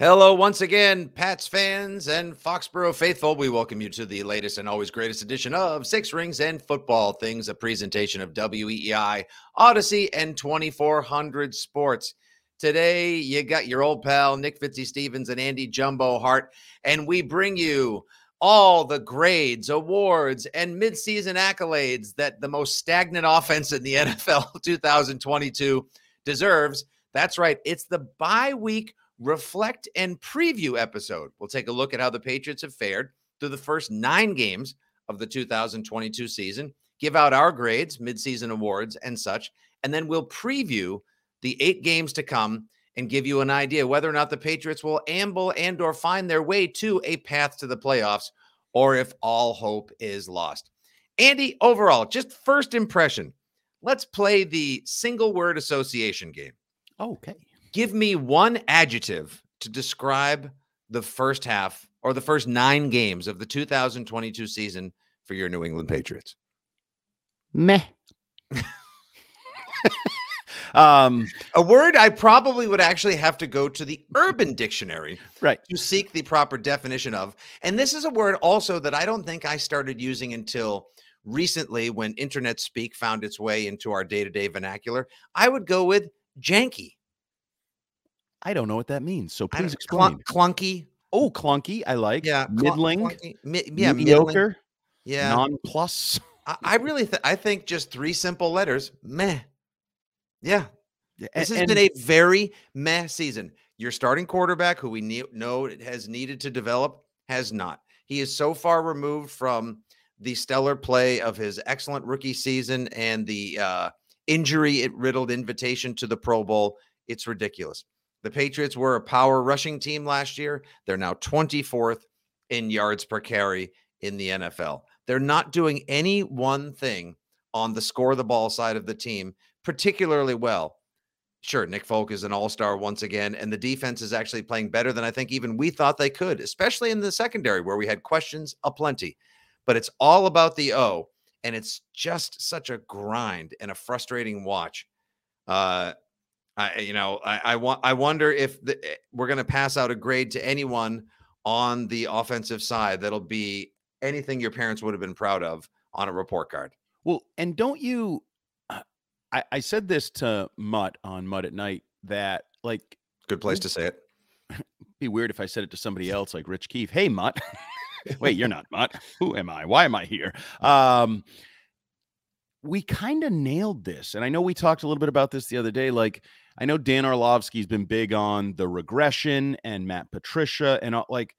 Hello, once again, Pats fans and Foxborough faithful. We welcome you to the latest and always greatest edition of Six Rings and Football Things, a presentation of WEEI, Audacy, and 2400 Sports. Today, you got your old pal Nick Fitzy Stevens and Andy Jumbo Hart, and we bring you all the grades, awards, and midseason accolades that the most stagnant offense in the NFL 2022 deserves. That's right, it's the bye week reflect and preview episode. We'll take a look at how the Patriots have fared through the first nine games of the 2022 season, give out our grades, midseason awards, and such, and then we'll preview the eight games to come and give you an idea whether or not the Patriots will amble and or find their way to a path to the playoffs or if all hope is lost. Andy, overall, just first impression. Let's play the single word association game. Okay. Give me one adjective to describe the first half or the first nine games of the 2022 season for your New England Patriots. Meh. um, a word I probably would actually have to go to the Urban Dictionary right to seek the proper definition of. And this is a word also that I don't think I started using until recently when internet speak found its way into our day-to-day vernacular. I would go with janky. I don't know what that means. So please explain. clunky. Oh, clunky. I like. Yeah. Middling. Mi- yeah. Mediocre. Middling. Yeah. Non plus. I, I really, th- I think just three simple letters. Meh. Yeah. This has and, been a very meh season. Your starting quarterback, who we ne- know has needed to develop, has not. He is so far removed from the stellar play of his excellent rookie season and the uh, injury it riddled invitation to the Pro Bowl. It's ridiculous. The Patriots were a power rushing team last year. They're now 24th in yards per carry in the NFL. They're not doing any one thing on the score the ball side of the team particularly well. Sure, Nick Folk is an all star once again, and the defense is actually playing better than I think even we thought they could, especially in the secondary where we had questions aplenty. But it's all about the O, and it's just such a grind and a frustrating watch. Uh, I, you know, I, I want, I wonder if the, eh, we're going to pass out a grade to anyone on the offensive side that'll be anything your parents would have been proud of on a report card. Well, and don't you? Uh, I, I said this to Mutt on Mutt at Night that like good place to say it. Be weird if I said it to somebody else like Rich Keefe. Hey, Mutt. Wait, you're not Mutt. Who am I? Why am I here? Um, we kind of nailed this, and I know we talked a little bit about this the other day. Like I know Dan Orlovsky's been big on the regression and Matt Patricia and all, like,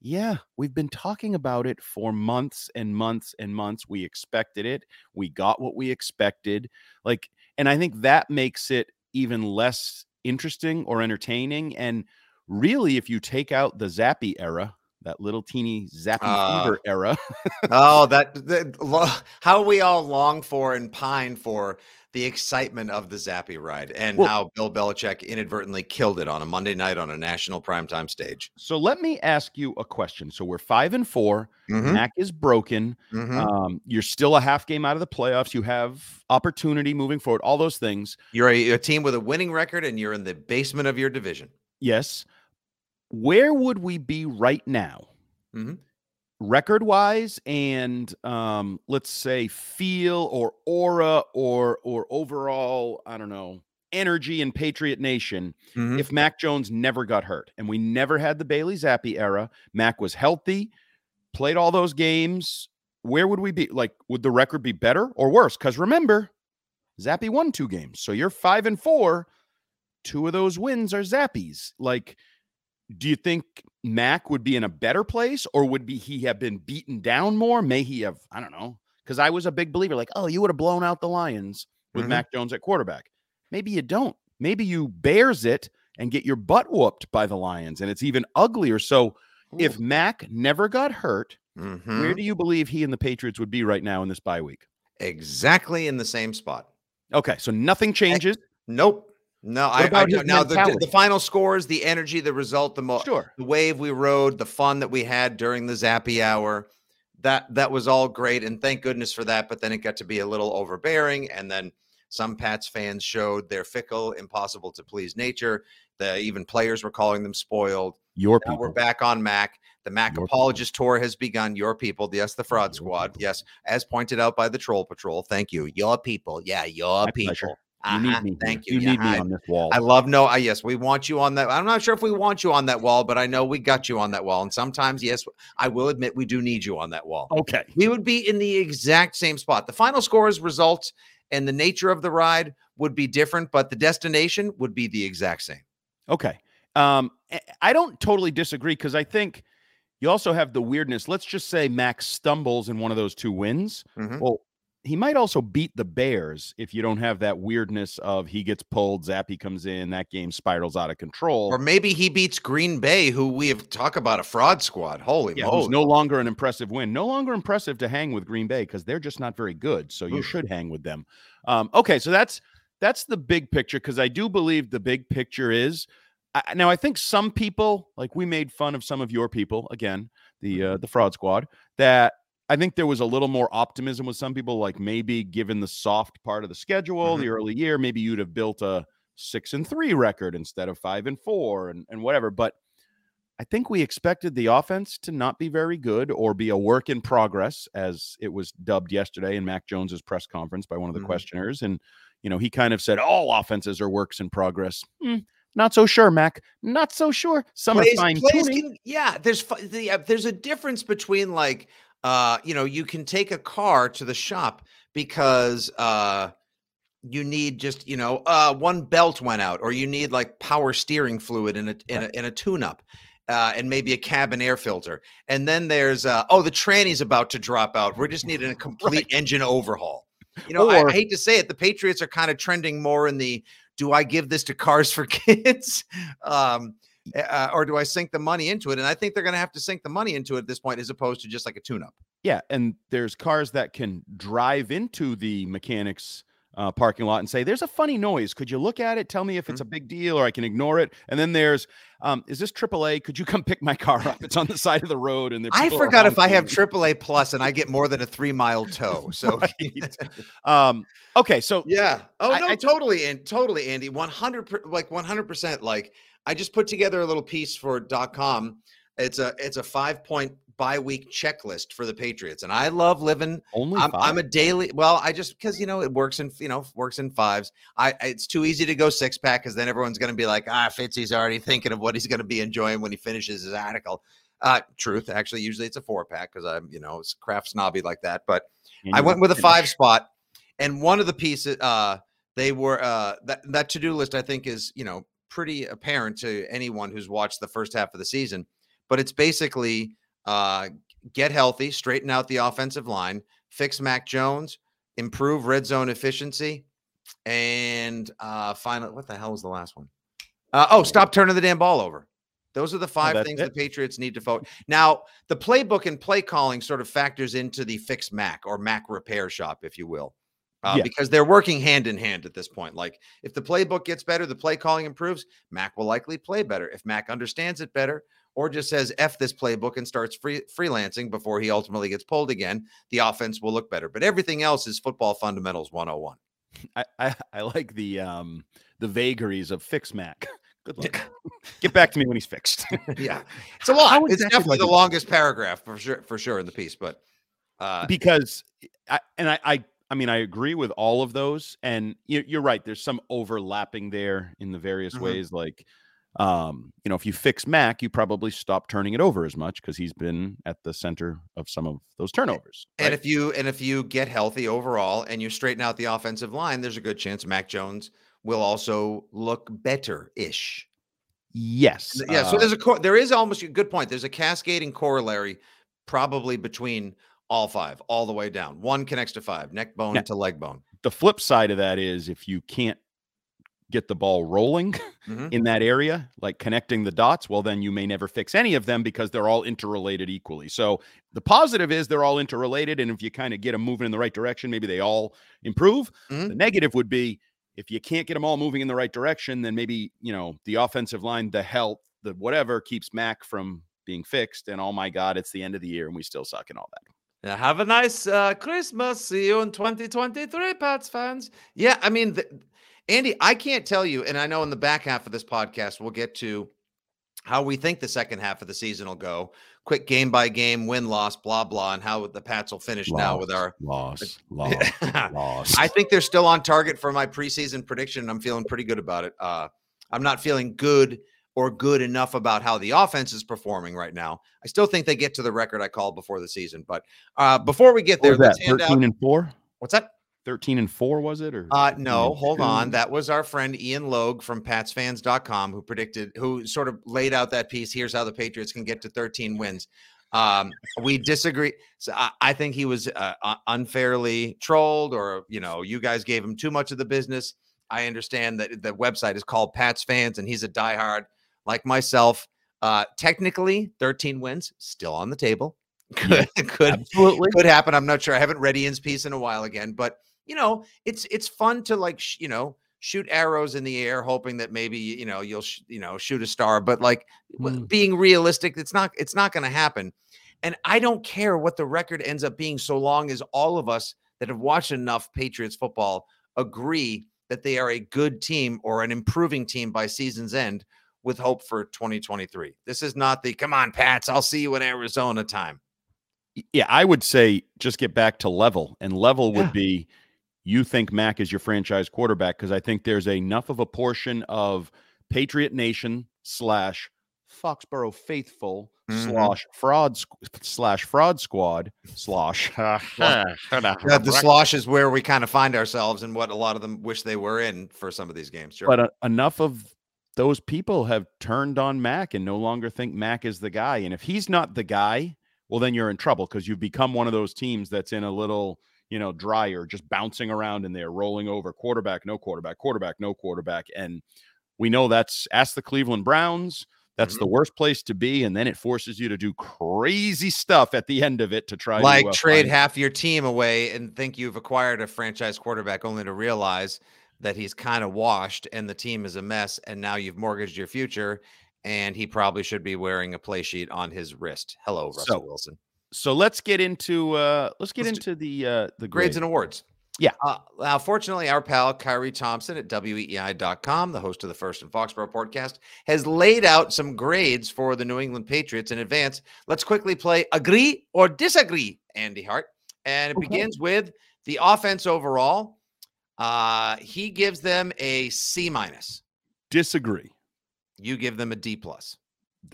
yeah, we've been talking about it for months and months and months. We expected it. We got what we expected. Like, and I think that makes it even less interesting or entertaining. And really, if you take out the Zappe era, that little teeny Zappe uh, fever era. oh, that, that how we all long for and pine for the excitement of the Zappe ride and Well- how Bill Belichick inadvertently killed it on a Monday night on a national primetime stage. So let me ask you a question. So we're five and 4 Mhm, Mac is broken. mhm. Um, you're still a half game out of the playoffs. You have opportunity moving forward. All those things. You're a, a team with a winning record, and you're in the basement of your division. Yes. Where would we be right now? Mhm. Record wise and um, let's say feel or aura or or overall, I don't know, energy in Patriot Nation Mhm. if Mac Jones never got hurt and we never had the Bailey Zappe era, Mac was healthy, played all those games, where would we be? Like, would the record be better or worse? Because remember, Zappe won two games. So you're five and four. Two of those wins are Zappies. Like, do you think Mac would be in a better place or would be he have been beaten down more? May he have, I don't know. Because I was a big believer, like, oh, you would have blown out the Lions with Mhm. Mac Jones at quarterback. Maybe you don't. Maybe you bears it and get your butt whooped by the Lions, and it's even uglier. So if Mac never got hurt, Mhm. where do you believe he and the Patriots would be right now in this bye week? exactly in the same spot. Okay, so nothing changes. Nope. No, I, I about know his now the, the final scores, the energy, the result, the mo- Sure. the wave we rode, the fun that we had during the Zappy hour. That that was all great, and thank goodness for that. But then it got to be a little overbearing, and then some Pats fans showed their fickle, impossible to please nature. The even players were calling them spoiled. Your Now people. we're back on Mac. The Mac Your people. apologist tour has begun. Your people, yes, the fraud Your squad, people. yes, as pointed out by the Troll Patrol. Thank you, your people. Yeah, your My people. pleasure. Uh-huh, You need me. Thank you. You yeah, need me I- on this wall. I love no. I yes, we want you on that. I'm not sure if we want you on that wall, but I know we got you on that wall. And sometimes, yes, I will admit we do need you on that wall. okay. We would be in the exact same spot. The final scores, results, and the nature of the ride would be different, but the destination would be the exact same. Okay. Um, I- don't totally disagree because I think you also have the weirdness. Let's just say Max stumbles in one of those two wins. Mhm. Well, he might also beat the Bears if you don't have that weirdness of he gets pulled, Zappe comes in, that game spirals out of control. Or maybe he beats Green Bay, who we have talk about a fraud squad. Holy yeah, moly! no longer an impressive win. No longer impressive to hang with Green Bay because they're just not very good. So you Oof. should hang with them. Um, okay, so that's that's the big picture because I do believe the big picture is I, now. I think some people, like we made fun of some of your people again, the uh, the fraud squad. That I think there was a little more optimism with some people, like maybe given the soft part of the schedule, Mhm. the early year, maybe you'd have built a six and three record instead of five and four and, and whatever. But I think we expected the offense to not be very good or be a work in progress, as it was dubbed yesterday in Mac Jones's press conference by one of the Mhm. questioners. And, you know, he kind of said all offenses are works in progress. Hmm, not so sure, Mac. Not so sure. Some plays, are fine tuning. yeah there's the, uh, there's a difference between like uh you know you can take a car to the shop because uh you need just you know uh one belt went out or you need like power steering fluid in a in a, in a tune up uh, and maybe a cabin air filter. And then there's uh oh the tranny's about to drop out. We're just needing a complete engine overhaul. You know I- I hate to say it the patriots are kind of trending more in the do i give this to cars for kids? Um uh, or do I sink the money into it? And I think they're going to have to sink the money into it at this point, as opposed to just like a tune-up. Yeah, and there's cars that can drive into the mechanics uh, parking lot and say, "There's a funny noise. Could you look at it? Tell me if Mm-hmm. it's a big deal, or I can ignore it." And then there's, um, "Is this AAA? Could you come pick my car up? It's on the side of the road." And I forgot if I have. AAA plus and I get more than a three-mile tow. So Right. um, okay, so yeah. Oh I- no, I- totally, and totally, Andy. One hundred, like one hundred percent. Like I just put together a little piece for .com. It's a it's a five point bye week checklist for the Patriots, and I love living only I'm, five? I'm a daily. Well, I just because you know it works in you know works in fives. I it's too easy to go six pack because then everyone's going to be like, ah, Fitzy's already thinking of what he's going to be enjoying when he finishes his article. Uh, truth, actually, usually it's a four pack because I'm you know it's craft snobby like that. But I went with a five spot, and one of the pieces uh they were uh that that to do list I think is you know pretty apparent to anyone who's watched the first half of the season. But it's basically uh get healthy, straighten out the offensive line, fix Mac Jones, improve red zone efficiency, and uh finally, what the hell was the last one? Uh, oh, stop turning the damn ball over. Those are the five that's things the? Patriots need to focus. Now, the playbook and play calling sort of factors into the fix Mac or Mac repair shop, if you will. uh, Yeah. because they're working hand in hand at this point. Like if the playbook gets better, the play calling improves, Mac will likely play better. If Mac understands it better or just says F this playbook and starts free, freelancing before he ultimately gets pulled again, the offense will look better. But everything else is football fundamentals 101. I, I, I like the um the vagaries of fix Mac. Good luck. Get back to me when he's fixed. yeah. It's a lot. It's definitely the longest paragraph for sure for sure in the piece, but uh because I, and I, I I mean I agree with all of those and you, you're right there's some overlapping there in the various Mhm. ways like um you know if you fix Mac you probably stop turning it over as much because he's been at the center of some of those turnovers And if you and if you get healthy overall and you straighten out the offensive line, there's a good chance Mac Jones will also look better ish. yes Yeah, so uh, there's a co- there is almost a good point. There's a cascading corollary, probably between all five, all the way down. One connects to five, neck bone Yeah. to leg bone. the flip side of that is if you can't get the ball rolling Mhm. in that area, like connecting the dots, well, then you may never fix any of them because they're all interrelated equally. So the positive is they're all interrelated. And if you kind of get them moving in the right direction, maybe they all improve. Mhm. The negative would be if you can't get them all moving in the right direction, then maybe, you know, the offensive line, the health, the whatever keeps Mac from being fixed. And oh my God, it's the end of the year and we still suck and all that. Yeah, have a nice uh, Christmas. See you in 2023, Pats fans. Yeah, I mean, the, Andy, I can't tell you, and I know in the back half of this podcast, we'll get to how we think the second half of the season will go. Quick game by game, win loss, blah, blah, and how the Pats will finish now with our. loss, loss, loss. I think they're still on target for my preseason prediction. and I'm feeling pretty good about it. Uh, I'm not feeling good or good enough about how the offense is performing right now. I still think they get to the record I called before the season. But uh, before we get there, that? let's hand 13 out. and four? What's that? 13 and four, was it? Or Uh, no, hold on. That was our friend Ian Logue from PatsFans.com who predicted, who sort of laid out that piece. Here's how the Patriots can get to 13 wins. Um, we disagree. So I, I think he was uh, uh, unfairly trolled, or you know, you guys gave him too much of the business. I understand that the website is called Pats Fans, and he's a diehard like myself. Uh, technically, 13 wins still on the table. Yeah, Could could Absolutely. could happen. I'm not sure. I haven't read Ian's piece in a while again, but you know, it's it's fun to like sh- you know shoot arrows in the air, hoping that maybe you know you'll sh- you know shoot a star. But like Mm. being realistic, it's not it's not going to happen. And I don't care what the record ends up being, so long as all of us that have watched enough Patriots football agree that they are a good team or an improving team by season's end with hope for 2023. This is not the come on, Pats. I'll see you in Arizona time. Yeah, I would say just get back to level, and level would be you think Mac is your franchise quarterback because I think there's enough of a portion of Patriot Nation slash Foxborough faithful Mhm. slash fraud slash fraud squad slash Yeah, the slosh is where we kind of find ourselves and what a lot of them wish they were in for some of these games. Sure. but uh, enough of those people have turned on Mac and no longer think Mac is the guy. And if he's not the guy, well, then you're in trouble because you've become one of those teams that's in a little, you know, dryer, just bouncing around in there, rolling over quarterback, no quarterback, quarterback, no quarterback. And we know that's ask the Cleveland Browns. That's the worst place to be. And then it forces you to do crazy stuff at the end of it to try like to uh, trade find- half your team away and think you've acquired a franchise quarterback only to realize that he's kind of washed and the team is a mess and now you've mortgaged your future and he probably should be wearing a play sheet on his wrist. Hello, Russell So, Wilson. So let's get into uh let's get Let's into the uh the Grades grades. and awards. Yeah. Uh, now, fortunately, our pal Khari Thompson at WEEI.com, the host of the First and Foxborough podcast, has laid out some grades for the New England Patriots in advance. Let's quickly play agree or disagree, Andy Hart. And it Okay. begins with the offense overall. Uh, he gives them a C minus. Disagree. You give them a D plus.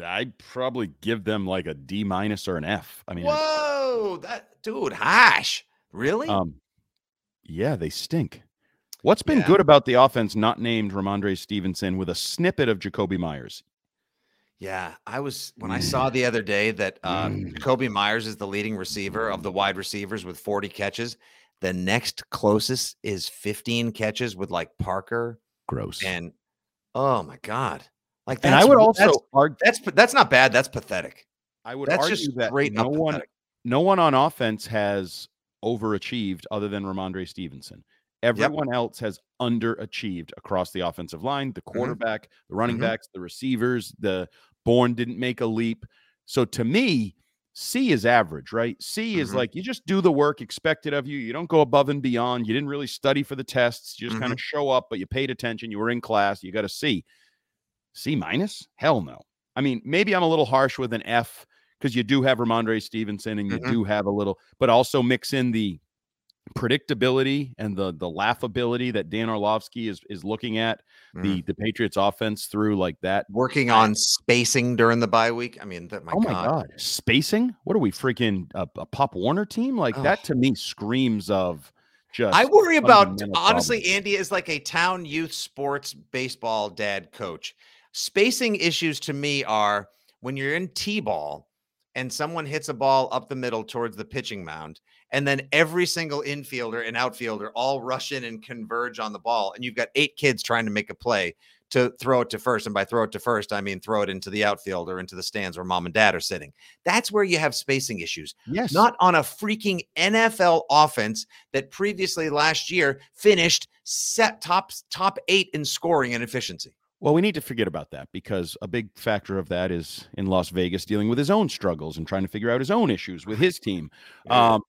I'd probably give them like a D minus or an F. I mean, I- Whoa, that dude, hash. Really? um, yeah, they stink. What's been Yeah. good about the offense not named Rhamondre Stevenson with a snippet of Jakobi Meyers? Yeah, I was when I Mm. saw the other day that uh, Mm. Jakobi Meyers is the leading receiver of the wide receivers with 40 catches. The next closest is 15 catches with like Parker Gross. and oh my god, like And I would also that's argue. that's, that's not bad. That's pathetic. I would That's argue just that straight no one, pathetic. no one on offense has overachieved other than Rhamondre Stevenson. Everyone yep. else has underachieved across the offensive line, the mm-hmm. quarterback, mm-hmm. the running mm-hmm. backs, the receivers, the Bourne didn't make a leap. So to me, C is average, right? C mm-hmm. is like you just do the work expected of you. You don't go above and beyond. You didn't really study for the tests. You just kind of mm-hmm. show up, but you paid attention. You were in class. You got a C. C minus? Hell no. I mean, maybe I'm a little harsh with an F because you do have Rhamondre Stevenson and you mm-hmm. do have a little, but also mix in the predictability and the the laughability that Dan Orlovsky is is looking at mm. the the Patriots offense through like that. Working on spacing during the bye week. I mean, that my oh God. my God, spacing. What are we freaking a, a Pop Warner team? Like oh. that to me screams of. Just I worry about honestly, problems. Andy is like a town youth sports baseball dad coach. Spacing issues to me are when you're in T-ball and someone hits a ball up the middle towards the pitching mound and then every single infielder and outfielder all rush in and converge on the ball and you've got eight kids trying to make a play to throw it to first and by throw it to first i mean throw it into the outfield or into the stands where mom and dad are sitting. That's where you have spacing issues yes. not on a freaking nfl offense that previously last year finished set top top 8 in scoring and efficiency well, we need to forget about that because a big factor of that is in Las Vegas dealing with his own struggles and trying to figure out his own issues with his team. Um,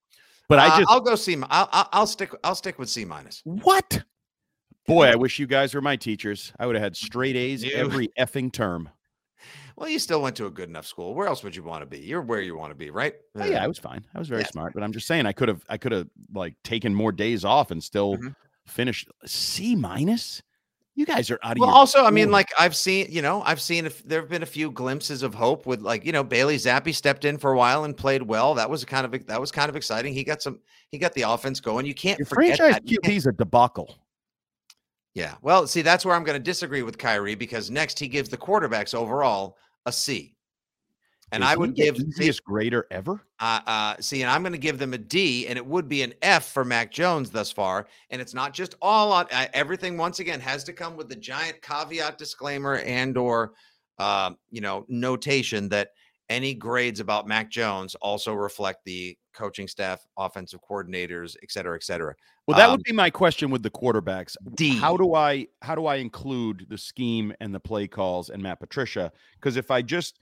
but I uh, just I'll go C. I'll, I'll, I'll stick I'll stick with C minus. What? Boy, I wish you guys were my teachers. I would have had straight A's you. every effing term. Well, you still went to a good enough school. Where else would you want to be? You're where you want to be, right? Oh, yeah, I was fine. I was very yeah. smart, but I'm just saying I could have I could have like taken more days off and still mm-hmm. finished C minus. You guys are out of well, also, I mean, like I've seen, you know, I've seen if there have been a few glimpses of hope with like, you know, Bailey Zappe stepped in for a while and played well. That was kind of that was kind of exciting. He got some he got the offense going. You can't Your forget franchise that. He's a debacle. Yeah. Well, see, that's where I'm going to disagree with Khari because next he gives the quarterbacks overall a C. And Is I would give the easiest grader ever. Uh, uh, see, and I'm going to give them a D, and it would be an F for Mac Jones thus far. And it's not just all on uh, everything. Once again, has to come with the giant caveat, disclaimer, and or uh, you know notation that any grades about Mac Jones also reflect the coaching staff, offensive coordinators, et cetera, et cetera. Well, that um, would be my question with the quarterbacks. D. How do I how do I include the scheme and the play calls and Matt Patricia? Because if I just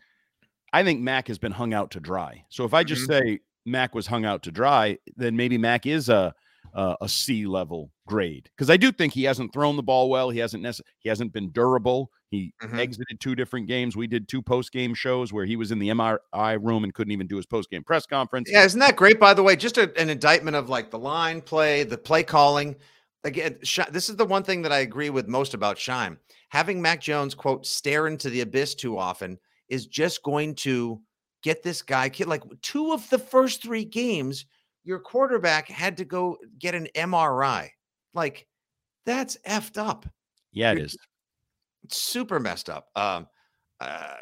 I think Mac has been hung out to dry. So if I just mm-hmm. say Mac was hung out to dry, then maybe Mac is a a, a C level grade because I do think he hasn't thrown the ball well. He hasn't necess- he hasn't been durable. He mm-hmm. exited two different games. We did two post game shows where he was in the MRI room and couldn't even do his post game press conference. Yeah, isn't that great? By the way, just a, an indictment of like the line play, the play calling. Again, this is the one thing that I agree with most about Scheim. Having Mac Jones quote stare into the abyss too often is just going to get this guy kid like two of the first three games your quarterback had to go get an MRI like that's effed up. Yeah it You're, is. it's super messed up. Um uh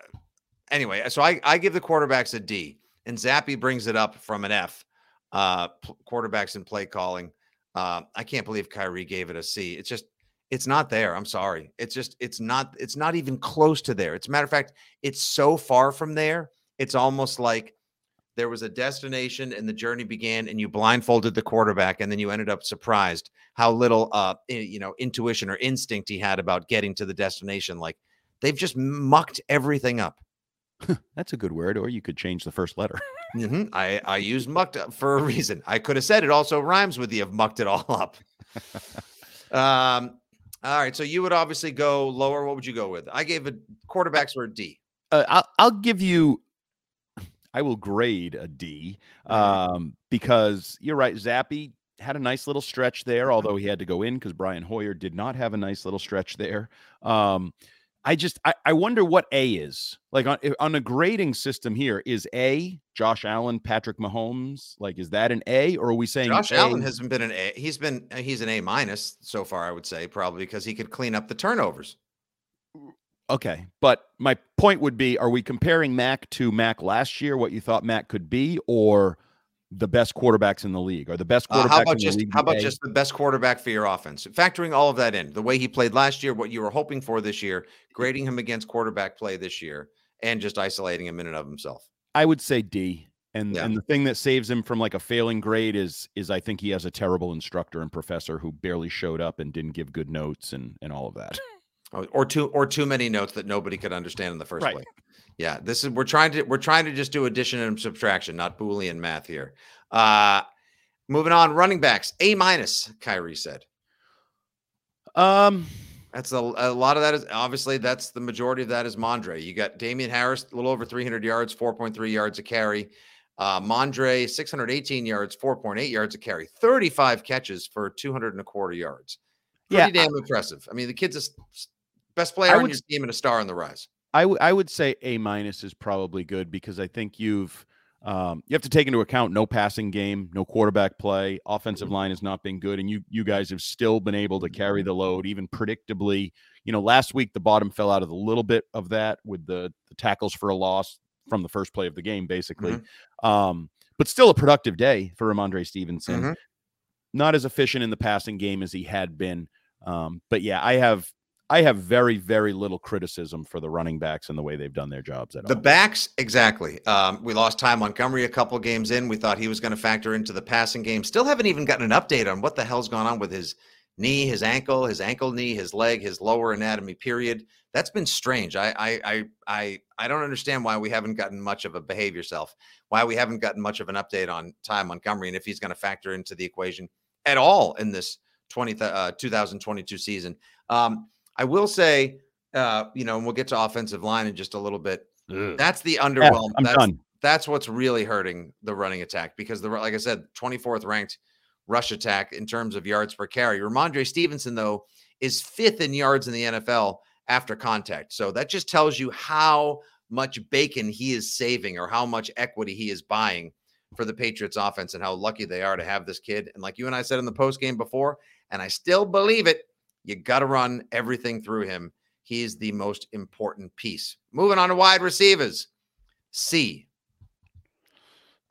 anyway so I I give the quarterbacks a D and Zappe brings it up from an F uh p- quarterbacks and play calling. Uh, I can't believe Khari gave it a C. It's just it's not there. I'm sorry. It's just it's not it's not even close to there. It's a matter of fact, it's so far from there. It's almost like there was a destination and the journey began and you blindfolded the quarterback and then you ended up surprised how little uh you know intuition or instinct he had about getting to the destination like they've just mucked everything up that's a good word or you could change the first letter mm-hmm. i i used mucked up for a reason i could have said it also rhymes with the have mucked it all up um all right. So you would obviously go lower. What would you go with? I gave a quarterbacks were a D. Uh, I'll, I'll give you. I will grade a D mm-hmm. um, because you're right. Zappe had a nice little stretch there, although he had to go in because Brian Hoyer did not have a nice little stretch there. Um, I just I, I wonder what A is like on on a grading system here. Is A Josh Allen, Patrick Mahomes? Like, is that an A, or are we saying Josh a? Allen hasn't been an A? He's been uh, he's an A minus so far. I would say probably because he could clean up the turnovers. Okay, but my point would be: Are we comparing Mac to Mac last year? What you thought Mac could be, or the best quarterbacks in the league or the best quarterback. Uh, how about just how about just the best quarterback for your offense? Factoring all of that in, the way he played last year, what you were hoping for this year, grading him against quarterback play this year, and just isolating him in and of himself. I would say D. And Yeah. and the thing that saves him from like a failing grade is is I think he has a terrible instructor and professor who barely showed up and didn't give good notes and and all of that. Or- too or too many notes that nobody could understand in the first Right. place. Yeah, this is we're trying to we're trying to just do addition and subtraction, not Boolean math here. Uh moving on, running backs, A minus, Khari said. Um That's a, a lot of that is obviously that's the majority of that is Mondre. You got Damien Harris, a little over 300 yards, 4.3 yards a carry. Uh, Mondre, 618 yards, 4.8 yards a carry, 35 catches for 200 and a quarter yards. Yeah, Pretty I- damn impressive. I mean, the kid's a best player on would your s- team and a star on the rise. I w- I would say A minus is probably good because I think you've um, you have to take into account no passing game, no quarterback play, offensive line has not been good, and you you guys have still been able to carry the load, even predictably. You know, last week the bottom fell out of a little bit of that with the, the tackles for a loss from the first play of the game, basically. Um, but still a productive day for Rhamondre Stevenson. Mhm. Not as efficient in the passing game as he had been. Um, but yeah, I have I have very, very little criticism for the running backs and the way they've done their jobs at The all. backs, exactly. Um, we lost Ty Montgomery a couple games in. We thought he was going to factor into the passing game. Still haven't even gotten an update on what the hell's going on with his knee, his ankle, his ankle knee, his leg, his lower anatomy. Period. That's been strange. I I I I, I don't understand why we haven't gotten much of a behave yourself. Why we haven't gotten much of an update on Ty Montgomery and if he's going to factor into the equation at all in this 20 th- uh, 2022 season. Um, I will say, uh, you know, and we'll get to offensive line in just a little bit. That's the underwhelm. I'm that's, done. that's what's really hurting the running attack because the like I said, 24th ranked rush attack in terms of yards per carry. Rhamondre Stevenson, though, is fifth in yards in the NFL after contact. So that just tells you how much bacon he is saving or how much equity he is buying for the Patriots offense and how lucky they are to have this kid. And like you and I said in the post game before, and I still believe it, you got to run everything through him. He's the most important piece. Moving on to wide receivers. C.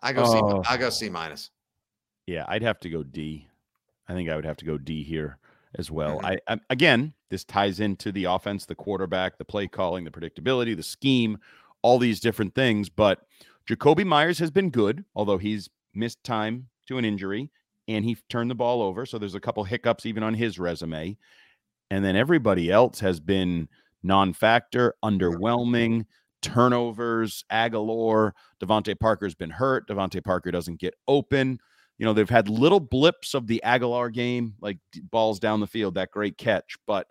I go Oh. C. I go C minus. Yeah, I'd have to go D. I think I would have to go D here as well. Mhm. I, I again, this ties into the offense, the quarterback, the play calling, the predictability, the scheme, all these different things. But Jakobi Meyers has been good, although he's missed time to an injury and he turned the ball over. So there's a couple hiccups even on his resume. And then everybody else has been non-factor, underwhelming, turnovers, Agholor, DeVante Parker's been hurt. DeVante Parker doesn't get open. You know, they've had little blips of the Agholor game, like balls down the field, that great catch, but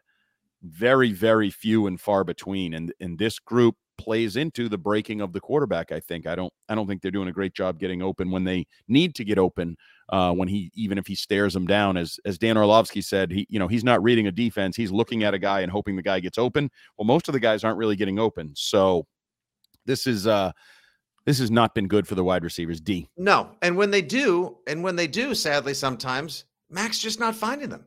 very, very few and far between. And and this group plays into the breaking of the quarterback. I think. I don't. I don't think they're doing a great job getting open when they need to get open. Uh, when he even if he stares them down, as as Dan Orlovsky said, he you know he's not reading a defense. He's looking at a guy and hoping the guy gets open. Well, most of the guys aren't really getting open. So this is uh this has not been good for the wide receivers. D. No. And when they do, and when they do, sadly, sometimes Mac's just not finding them.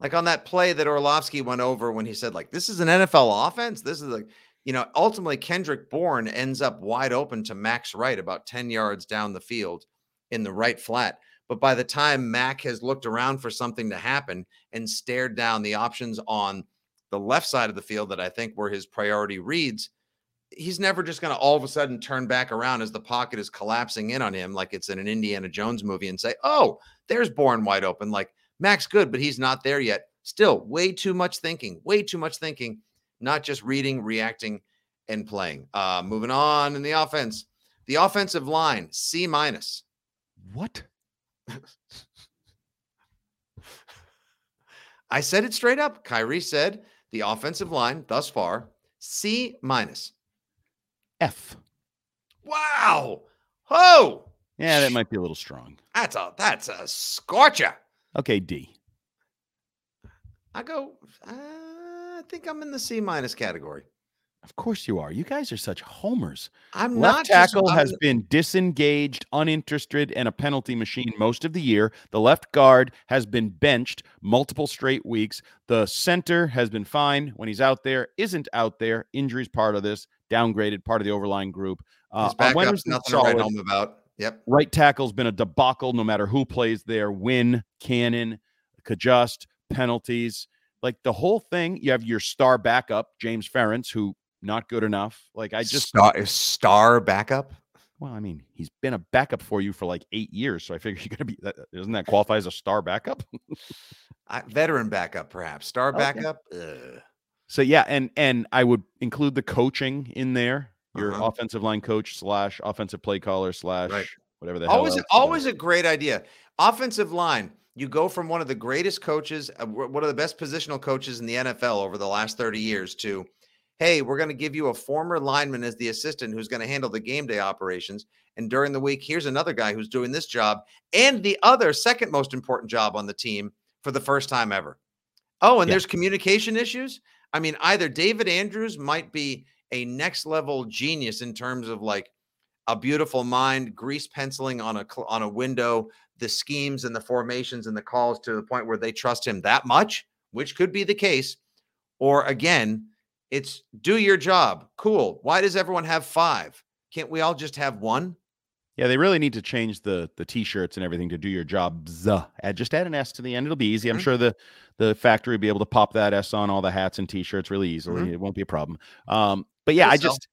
Like on that play that Orlovsky went over when he said, like, this is an NFL offense. This is like, you know, ultimately Kendrick Bourne ends up wide open to Mac's right, about 10 yards down the field in the right flat. But by the time Mac has looked around for something to happen and stared down the options on the left side of the field that I think were his priority reads, he's never just going to all of a sudden turn back around as the pocket is collapsing in on him like it's in an Indiana Jones movie and say, "Oh, there's Bourne wide open." Like Mac's good, but he's not there yet. Still, way too much thinking, way too much thinking, not just reading, reacting, and playing. Uh, moving on in the offense, the offensive line C minus. What? I said it straight up. Khari said the offensive line thus far C minus. F. Wow. Oh, Yeah, that might be a little strong. that's a that's a scorcher. Okay, D. I go. Uh, I think I'm in the C minus category. Of course you are. You guys are such homers. I'm Left not just- tackle I'm- has been disengaged, uninterested, and a penalty machine most of the year. The left guard has been benched multiple straight weeks. The center has been fine when he's out there, isn't out there. Injuries part of this, downgraded part of the overlying group. Uh, his backup's nothing to write home about. Yep. Right tackle's been a debacle no matter who plays there. Wynn, Cannon, Cajuste, penalties. Like the whole thing, you have your star backup, James Ferentz, who not good enough. Like I just star, star backup. Well, I mean, he's been a backup for you for like eight years, so I figure you're to be. That, doesn't that qualify as a star backup? I, veteran backup, perhaps star backup. So yeah, and and I would include the coaching in there. Your Uh-huh. offensive line coach slash offensive play caller slash Right. whatever the hell. always else, always a great idea offensive line you go from one of the greatest coaches uh, one of the best positional coaches in the nfl over the last 30 years to hey we're going to give you a former lineman as the assistant who's going to handle the game day operations and during the week here's another guy who's doing this job and the other second most important job on the team for the first time ever oh and Yeah. there's communication issues i mean either david andrews might be a next level genius in terms of like a beautiful mind, grease penciling on a on a window, the schemes and the formations and the calls to the point where they trust him that much, which could be the case. Or again, it's do your job. Cool. Why does everyone have five? Can't we all just have one? Yeah, they really need to change the the t-shirts and everything to do your job. Add just add an S to the end. It'll be easy. I'm Mhm. sure the the factory will be able to pop that S on all the hats and t-shirts really easily. It won't be a problem. Um, but yeah, I so. just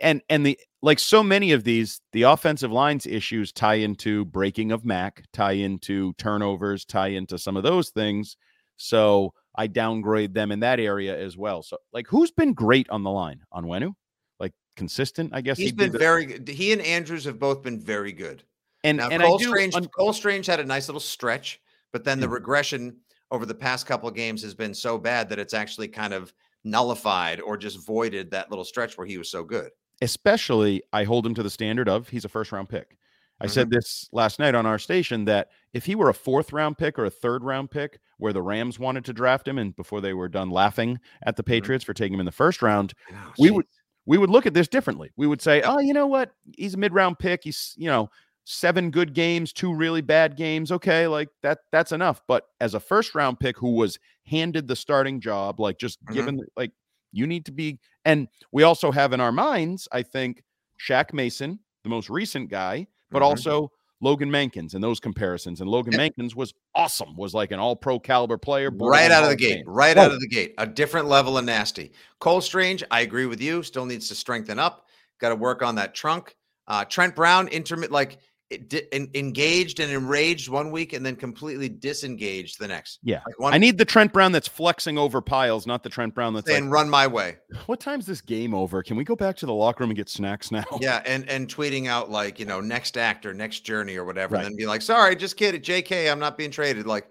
and and the like so many of these, the offensive lines issues tie into breaking of Mac, tie into turnovers, tie into some of those things. So I downgrade them in that area as well. So like who's been great on the line? Onwenu? Like consistent, I guess He's been the- very good. He and Andrews have both been very good. and Now and Cole I do Strange, un- Cole Strange had a nice little stretch, but then the regression over the past couple of games has been so bad that it's actually kind of nullified or just voided that little stretch where he was so good. especially I hold him to the standard of he's a first round pick. I said Mm-hmm. this last night on our station that if he were a fourth round pick or a third round pick where the Rams wanted to draft him and before they were done laughing at the Mm-hmm. Patriots for taking him in the first round, we would we would look at this differently. We would say, "Oh, you know what? He's a mid-round pick. He's, you know, seven good games, two really bad games. Okay, like that that's enough." But as a first-round pick who was handed the starting job, like just Mhm. given like you need to be and we also have in our minds, I think Shaq Mason, the most recent guy, but Mhm. also Logan Mankins and those comparisons. And Logan Yeah. Mankins was awesome, was like an all-pro caliber player. right out of the gate, Fame. right out of the gate, a different level of nasty. Cole Strange, I agree with you. Still needs to strengthen up. Got to work on that trunk. Uh, Trent Brown, intermittent, like di- en- engaged and enraged one week, and then completely disengaged the next. Yeah. Like one I need the Trent Brown that's flexing over piles, not the Trent Brown that's like, saying "Run my way." What time's this game over? Can we go back to the locker room and get snacks now? Yeah, and and tweeting out like you know next act or next journey or whatever, Right. and then be like, "Sorry, just kidding, J.K. I'm not being traded." Like,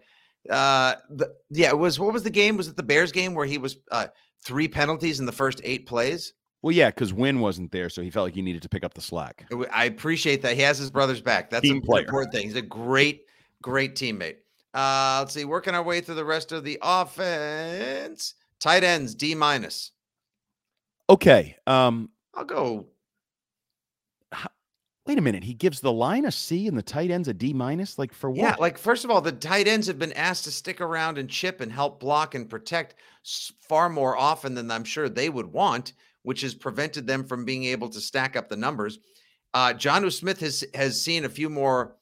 uh, the, yeah, it was what was the game? Was it the Bears game where he was uh three penalties in the first eight plays? Well, yeah, because Wynn wasn't there, so he felt like he needed to pick up the slack. I appreciate that he has his brother's back. That's Team a player. important thing. He's a great, great teammate. Uh, let's see, working our way through the rest of the offense. Tight ends D minus. Okay. Um, I'll go. wait a minute. He gives the line a C and the tight ends a D minus. Like for what? Yeah, like first of all, the tight ends have been asked to stick around and chip and help block and protect far more often than I'm sure they would want, which has prevented them from being able to stack up the numbers. Uh, Jonnu Smith has has seen a few more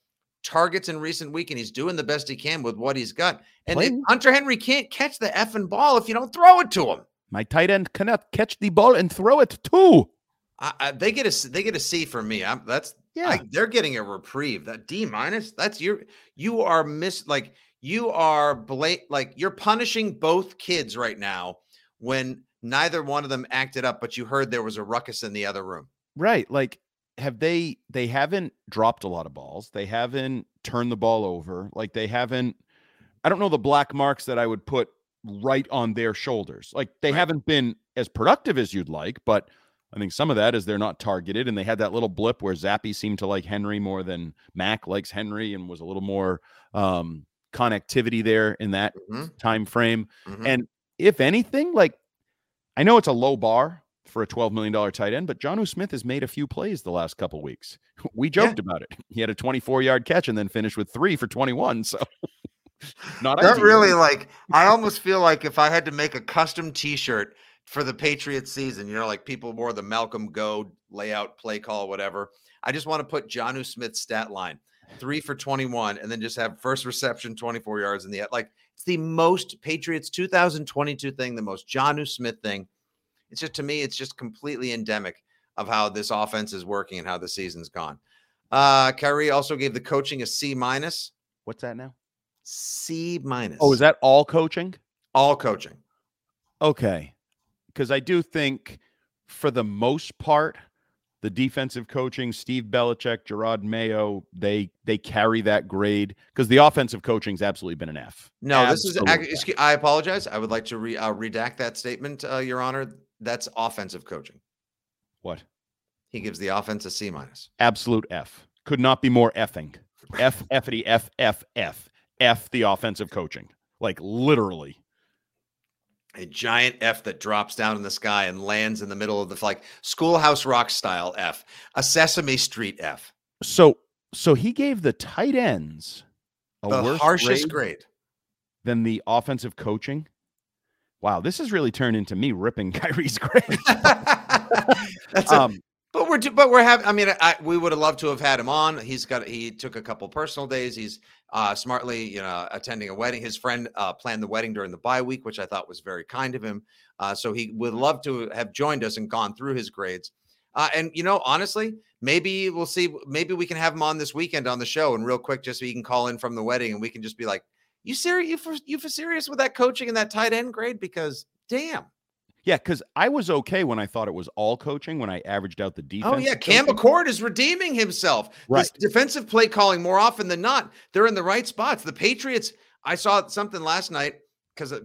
targets in recent week, and he's doing the best he can with what he's got. And Playing- Hunter Henry can't catch the effing ball if you don't throw it to him. My tight end cannot catch the ball and throw it too. I, I, they get a they get a C for me. I'm, that's Yeah. I, they're getting a reprieve. That D minus. That's your you are miss like you are blat like you're punishing both kids right now when neither one of them acted up, but you heard there was a ruckus in the other room. Right. Like, have they they haven't dropped a lot of balls. They haven't turned the ball over. Like they haven't I don't know the black marks that I would put right on their shoulders. Like they Right. haven't been as productive as you'd like, but I think some of that is they're not targeted and they had that little blip where Zappe seemed to like Henry more than Mac likes Henry and was a little more um connectivity there in that Mhm, time frame. mhm. And if anything, like I know it's a low bar for a $12 million tight end, but Jonnu Smith has made a few plays the last couple weeks. We Yeah. joked about it. He had a 24 yard catch and then finished with three for 21. So not that ideal. really like I almost feel like if I had to make a custom T-shirt for the Patriots season, you know, like people wore the Malcolm Go layout, play call, whatever. I just want to put Jonnu Smith's stat line three for 21 and then just have first reception 24 yards in the like it's the most Patriots 2022 thing, the most John Jonnu Smith thing. It's just to me, it's just completely endemic. of how this offense is working and how the season's gone. Uh, Khari also gave the coaching a C minus. What's that now? C minus. Oh, is that all coaching? all coaching? Okay. Because I do think for the most part, the defensive coaching, Steve Belichick, Jerod Mayo, they they carry that grade because the offensive coaching's absolutely been an F. No, this is. Excuse- I apologize. I would like to re, uh, redact that statement, uh, Your Honor. That's offensive coaching. What? He gives the offense a C minus. Absolute F. Could not be more effing. F Fity F F F F the offensive coaching. Like literally. A giant F that drops down in the sky and lands in the middle of the like Schoolhouse Rock style F, a Sesame Street F, So so he gave the tight ends a the worse harshest grade grade. than the offensive coaching. Wow, this has really turned into me ripping Khari's grade. That's a, um, But we're but we're having. I mean, I, we would have loved to have had him on. He's got. He took a couple personal days. He's uh, smartly, you know, attending a wedding. His friend uh, planned the wedding during the bye week, which I thought was very kind of him. Uh, so he would love to have joined us and gone through his grades. Uh, and you know, honestly, maybe we'll see. Maybe we can have him on this weekend on the show, and real quick, just so he can call in from the wedding, and we can just be like, "You serious? You for you for serious with that coaching and that tight end grade? Because damn." Yeah, because I was okay when I thought it was all coaching when I averaged out the defense. Oh yeah, Cam McCord is redeeming himself. Right. This defensive play calling more often than not, they're in the right spots. The Patriots. I saw something last night because uh,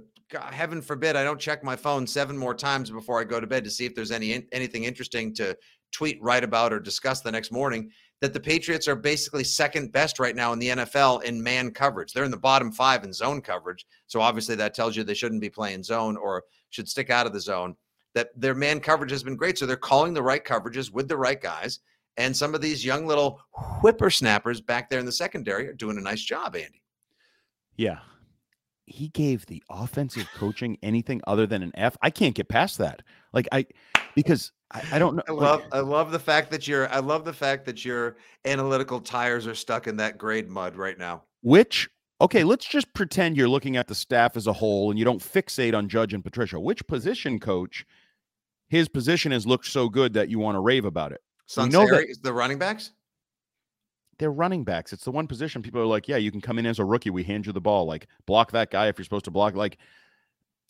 heaven forbid I don't check my phone seven more times before I go to bed to see if there's any anything interesting to tweet, write about, or discuss the next morning. That the Patriots are basically second best right now in the NFL in man coverage. They're in the bottom five in zone coverage. So obviously that tells you they shouldn't be playing zone or should stick out of the zone. That their man coverage has been great. So they're calling the right coverages with the right guys. And some of these young little whippersnappers back there in the secondary are doing a nice job, Andy. Yeah. He gave the offensive coaching anything other than an F. I can't get past that. Like I because I, I don't know. I like, love I love the fact that your I love the fact that your analytical tires are stuck in that grade mud right now. which okay, let's just pretend you're looking at the staff as a whole and you don't fixate on Judge and Patricia. Which position coach his position has looked so good that you want to rave about it? We know that- Sunseri is the running backs. They're running backs. It's the one position people are like, yeah, you can come in as a rookie. We hand you the ball. Like block that guy if you're supposed to block. Like,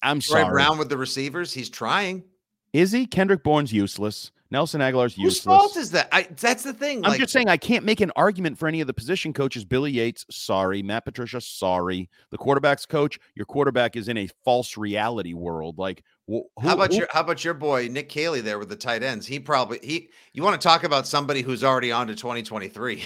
I'm sorry. Brown with the receivers. He's trying. Is he? Kendrick Bourne's useless. Nelson Agholor's Whose useless. fault is that? I, that's the thing. I'm like, just saying I can't make an argument for any of the position coaches. Billy Yates, sorry. Matt Patricia, sorry. The quarterbacks coach, your quarterback is in a false reality world. Like, wh- How about who- your How about your boy Nick Caley there with the tight ends? He probably he. You want to talk about somebody who's already on to 2023?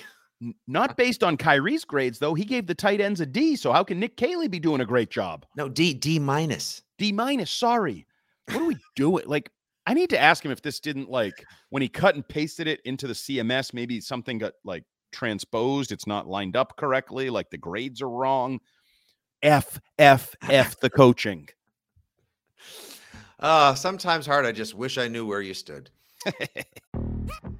Not based on Khari's grades, though. He gave the tight ends a D. So how can Nick Caley be doing a great job? No, D D minus. D minus. Sorry. What are we doing? Like, I need to ask him if this didn't like when he cut and pasted it into the CMS. Maybe something got like transposed. It's not lined up correctly. Like the grades are wrong. F F F the coaching. Uh, sometimes hard. I just wish I knew where you stood.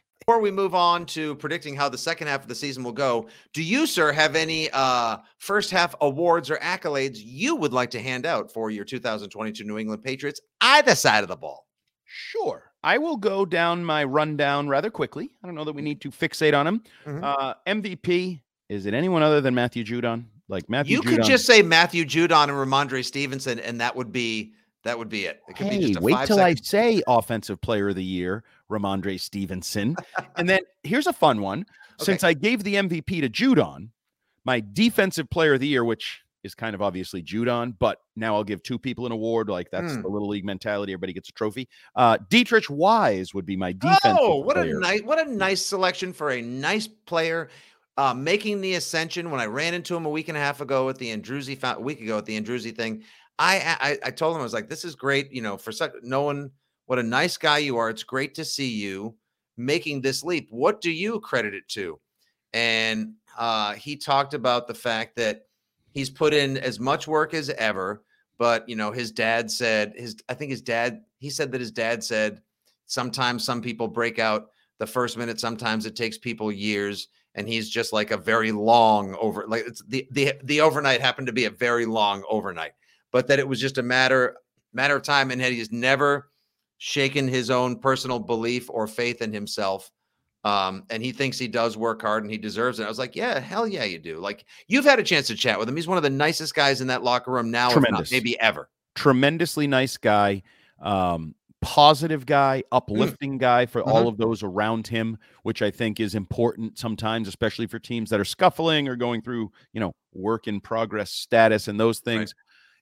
Before we move on to predicting how the second half of the season will go, do you, sir, have any uh, first half awards or accolades you would like to hand out for your 2022 New England Patriots, either side of the ball? Sure. I will go down my rundown rather quickly. I don't know that we need to fixate on him. Mhm. Uh, MVP, is it anyone other than Matthew Judon? Like Matthew You Judon. could just say Matthew Judon and Rhamondre Stevenson, and that would be that would be it. It could be Hey, just a wait till second. I say offensive player of the year, Rhamondre Stevenson. and then here's a fun one. Since I gave the MVP to Judon, my defensive player of the year, which is kind of obviously Judon, but now I'll give two people an award. Like that's Hmm. the little league mentality. Everybody gets a trophy. Uh, Deatrich Wise would be my defensive Oh, what player. a nice what a nice selection for a nice player uh, making the ascension. When I ran into him a week and a half ago at the Andruzzi a week ago at the Andruzzi thing, I, I I told him I was like, this is great. You know, for such knowing what a nice guy you are, it's great to see you making this leap. What do you credit it to? And uh, he talked about the fact that he's put in as much work as ever. But you know, his dad said his I think his dad he said that his dad said sometimes some people break out the first minute, sometimes it takes people years. And he's just like a very long over like it's the the the overnight happened to be a very long overnight, but that it was just a matter matter of time, and that he's never shaken his own personal belief or faith in himself. Um, and he thinks he does work hard and he deserves it. I was like, yeah, hell yeah, you do. Like you've had a chance to chat with him. He's one of the nicest guys in that locker room now, not maybe ever. tremendously nice guy, um, positive guy, uplifting guy for all of those around him, which I think is important sometimes, especially for teams that are scuffling or going through, you know, work in progress status and those things.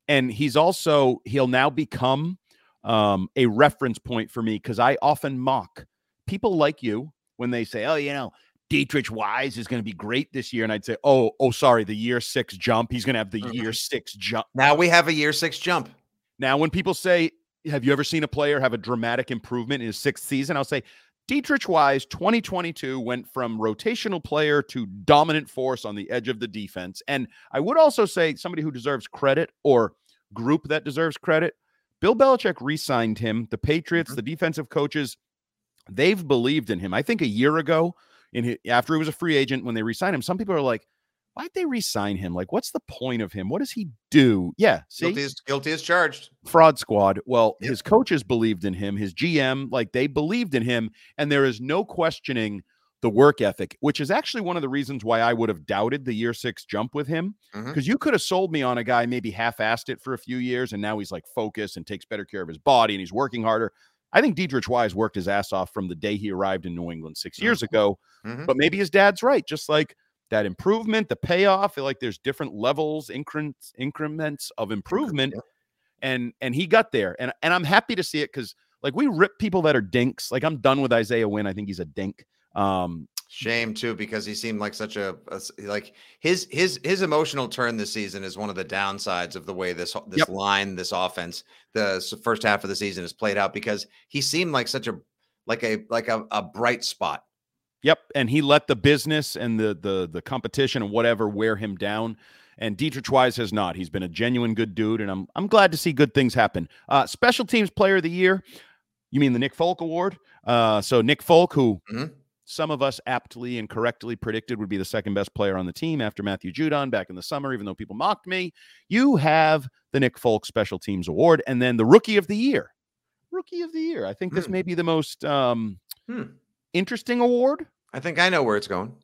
And he's also he'll now become um, a reference point for me because I often mock people like you when they say, "Oh, you know." Deatrich Wise is going to be great this year. And I'd say, oh, oh, sorry, the year six jump. He's going to have the year six jump. Now we have a year six jump. Now, when people say, Have you ever seen a player have a dramatic improvement in his sixth season? I'll say, Deatrich Wise, 2022, went from rotational player to dominant force on the edge of the defense. And I would also say, somebody who deserves credit or group that deserves credit, Bill Belichick re signed him. The Patriots, mm-hmm. the defensive coaches, they've believed in him. I think a year ago, in his, after he was a free agent, when they re signed him, some people are like, Why'd they re sign him? Like, what's the point of him? What does he do? Yeah, see, Guilty as guilty as charged. fraud squad. Well, his coaches believed in him, his GM, like they believed in him, and there is no questioning the work ethic, which is actually one of the reasons why I would have doubted the year six jump with him. Because you could have sold me on a guy, maybe half-assed it for a few years, and now he's like focused and takes better care of his body and he's working harder. I think Deatrich Wise worked his ass off from the day he arrived in New England 6 years ago. Mhm. But maybe his dad's right. Just like that improvement, the payoff, like there's different levels, increments, increments of improvement and and he got there and and i'm happy to see it because like we rip people that are dinks like i'm done with isaiah wynn i think he's a dink um Shame too, because he seemed like such a like his his his emotional turn this season is one of the downsides of the way this this Yep. line, this offense, the first half of the season has played out because he seemed like such a like a like a, a bright spot. yep and he let the business and the the the competition and whatever wear him down and Deatrich Wise has not. He's been a genuine good dude, and I'm I'm glad to see good things happen. Uh, special teams player of the year. You mean the Nick Folk Award? Uh, so Nick Folk, who Mhm. Some of us aptly and correctly predicted would be the second best player on the team after Matthew Judon back in the summer, even though people mocked me. You have the Nick Folk Special Teams Award, and then the Rookie of the Year. Rookie of the Year. I think this Hmm. may be the most um, Hmm. interesting award. I think I know where it's going.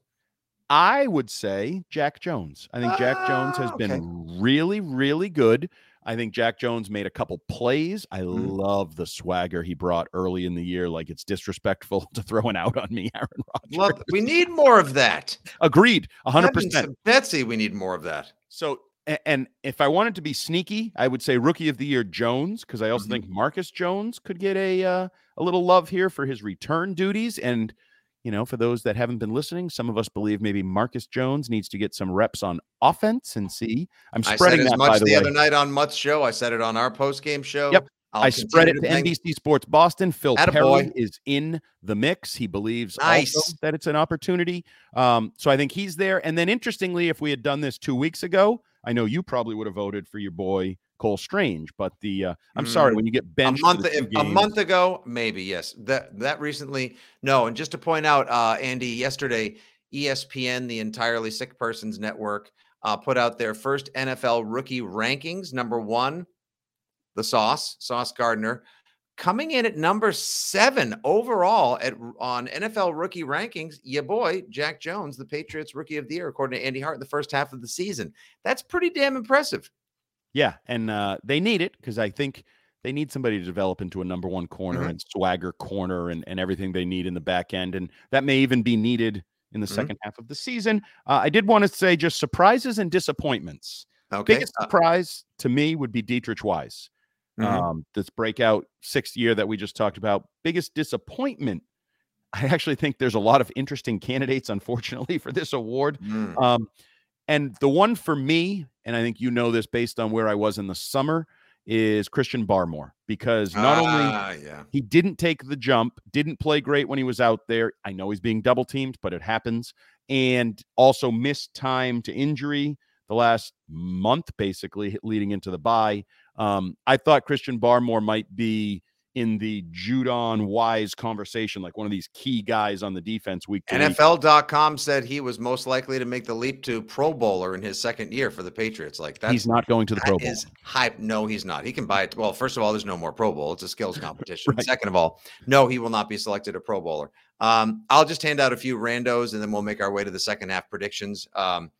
I would say Jack Jones. I think Jack Jones has Ah, been really, really good. I think Jack Jones made a couple plays. I Mm. love the swagger he brought early in the year. Like it's disrespectful to throw an out on me, Aaron Rodgers. Love. We need more of that. Agreed, hundred percent. Betsy, we need more of that. So, and if I wanted to be sneaky, I would say Rookie of the Year Jones because I Mm-hmm. also think Marcus Jones could get a uh, a little love here for his return duties. And you know, for those that haven't been listening, some of us believe maybe Marcus Jones needs to get some reps on offense and see. I'm spreading I said as that much by the, the, other night on Mutt's show. I said it on our post game show. Yep. I'll I spread it to think- NBC Sports Boston. Phil Attaboy. Perry is in the mix. He believes Nice. that it's an opportunity. Um, so I think he's there. And then interestingly, if we had done this two weeks ago, I know you probably would have voted for your boy Cole Strange. But the uh, I'm sorry Mm. when you get a benched for month if- a month ago maybe yes that that recently no and just to point out uh andy yesterday espn the entirely sick persons network uh put out their first nfl rookie rankings number one the sauce sauce gardner coming in at number seven overall at on nfl rookie rankings your boy jack jones the patriots rookie of the year according to andy hart in the first half of the season that's pretty damn impressive Yeah, and uh, they need it because I think they need somebody to develop into a number one corner Mhm. and swagger corner and, and everything they need in the back end. And that may even be needed in the Mhm. second half of the season. Uh, I did want to say just surprises and disappointments. okay Biggest Uh, surprise to me would be Deatrich Wise. mhm. Um, this breakout sixth year that we just talked about. Biggest disappointment. I actually think there's a lot of interesting candidates, unfortunately, for this award. Mm. Um, and the one for me, and I think you know this based on where I was in the summer, is Christian Barmore because not only Ah, yeah he didn't take the jump, didn't play great when he was out there. I know he's being double teamed, but it happens. And also missed time to injury the last month, basically leading into the bye. Um, I thought Christian Barmore might be in the Judon Wise conversation, like one of these key guys on the defense week. NFL.com said he was most likely to make the leap to Pro Bowler in his second year for the Patriots. Like that's He's not going to the Pro Bowl. is hype. No, he's not. He can buy it. Well, first of all, there's no more Pro Bowl. It's a skills competition. Right. Second of all, no, he will not be selected a Pro Bowler. Um, I'll just hand out a few randos and then we'll make our way to the second half predictions. Um,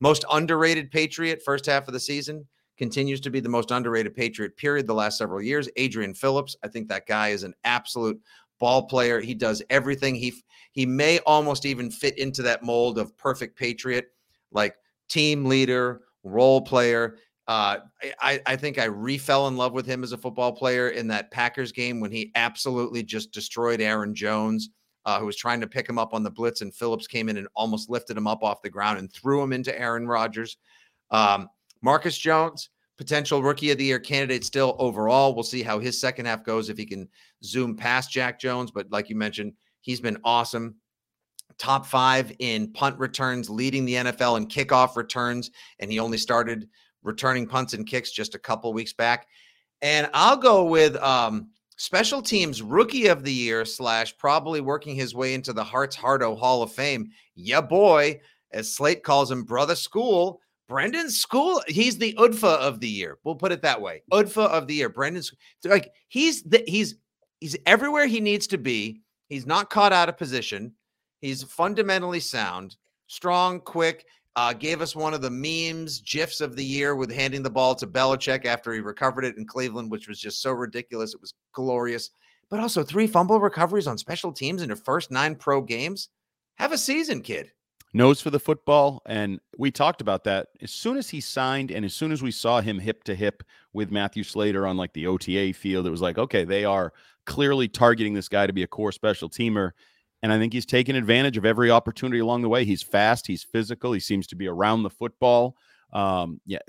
most underrated Patriot first half of the season continues to be the most underrated Patriot period the last several years. Adrian Phillips. I think that guy is an absolute ball player. He does everything. He he may almost even fit into that mold of perfect Patriot, like team leader, role player. Uh, I, I think I refell in love with him as a football player in that Packers game when he absolutely just destroyed Aaron Jones, uh, who was trying to pick him up on the blitz, and Phillips came in and almost lifted him up off the ground and threw him into Aaron Rodgers. Um, Marcus Jones, potential rookie of the year candidate still overall. We'll see how his second half goes if he can zoom past Jack Jones. But like you mentioned, he's been awesome. Top five in punt returns, leading the NFL in kickoff returns. And he only started returning punts and kicks just a couple weeks back. And I'll go with um, special teams rookie of the year, slash, probably working his way into the Hearts Hardo Hall of Fame. Yeah, boy, as Slate calls him, brother school. Brendan School, he's the UDFA of the year. We'll put it that way. UDFA of the year. Brendan, like he's the he's he's everywhere he needs to be. He's not caught out of position. He's fundamentally sound, strong, quick. Uh, gave us one of the memes, gifs of the year with handing the ball to Belichick after he recovered it in Cleveland, which was just so ridiculous. It was glorious. But also three fumble recoveries on special teams in your first nine pro games. Have a season, kid. Nose for the football. And we talked about that as soon as he signed and as soon as we saw him hip to hip with Matthew Slater on like the OTA field, it was like, okay, they are clearly targeting this guy to be a core special teamer. And I think he's taken advantage of every opportunity along the way. He's fast, he's physical, he seems to be around the football. Um, yeah,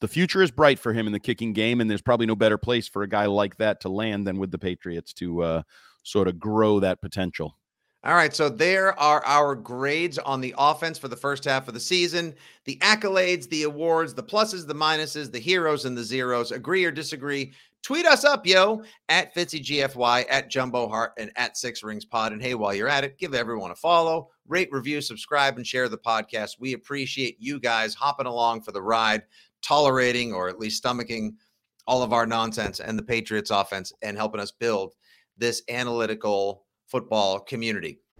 the future is bright for him in the kicking game, and there's probably no better place for a guy like that to land than with the Patriots to uh, sort of grow that potential. All right, so there are our grades on the offense for the first half of the season. The accolades, the awards, the pluses, the minuses, the heroes, and the zeros. Agree or disagree? Tweet us up, yo, at FitzyGFY, at Jumbo Heart, and at Six Rings Pod. And hey, while you're at it, give everyone a follow, rate, review, subscribe, and share the podcast. We appreciate you guys hopping along for the ride, tolerating or at least stomaching all of our nonsense and the Patriots offense and helping us build this analytical football community.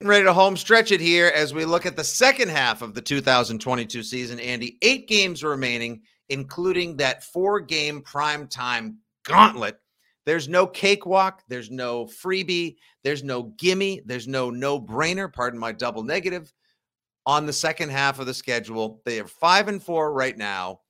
Ready to home stretch it here as we look at the second half of the 2022 season. Andy, eight games remaining, including that four-game primetime gauntlet. There's no cakewalk. There's no freebie. There's no gimme. There's no no-brainer. Pardon my double negative on the second half of the schedule. They are five and four right now.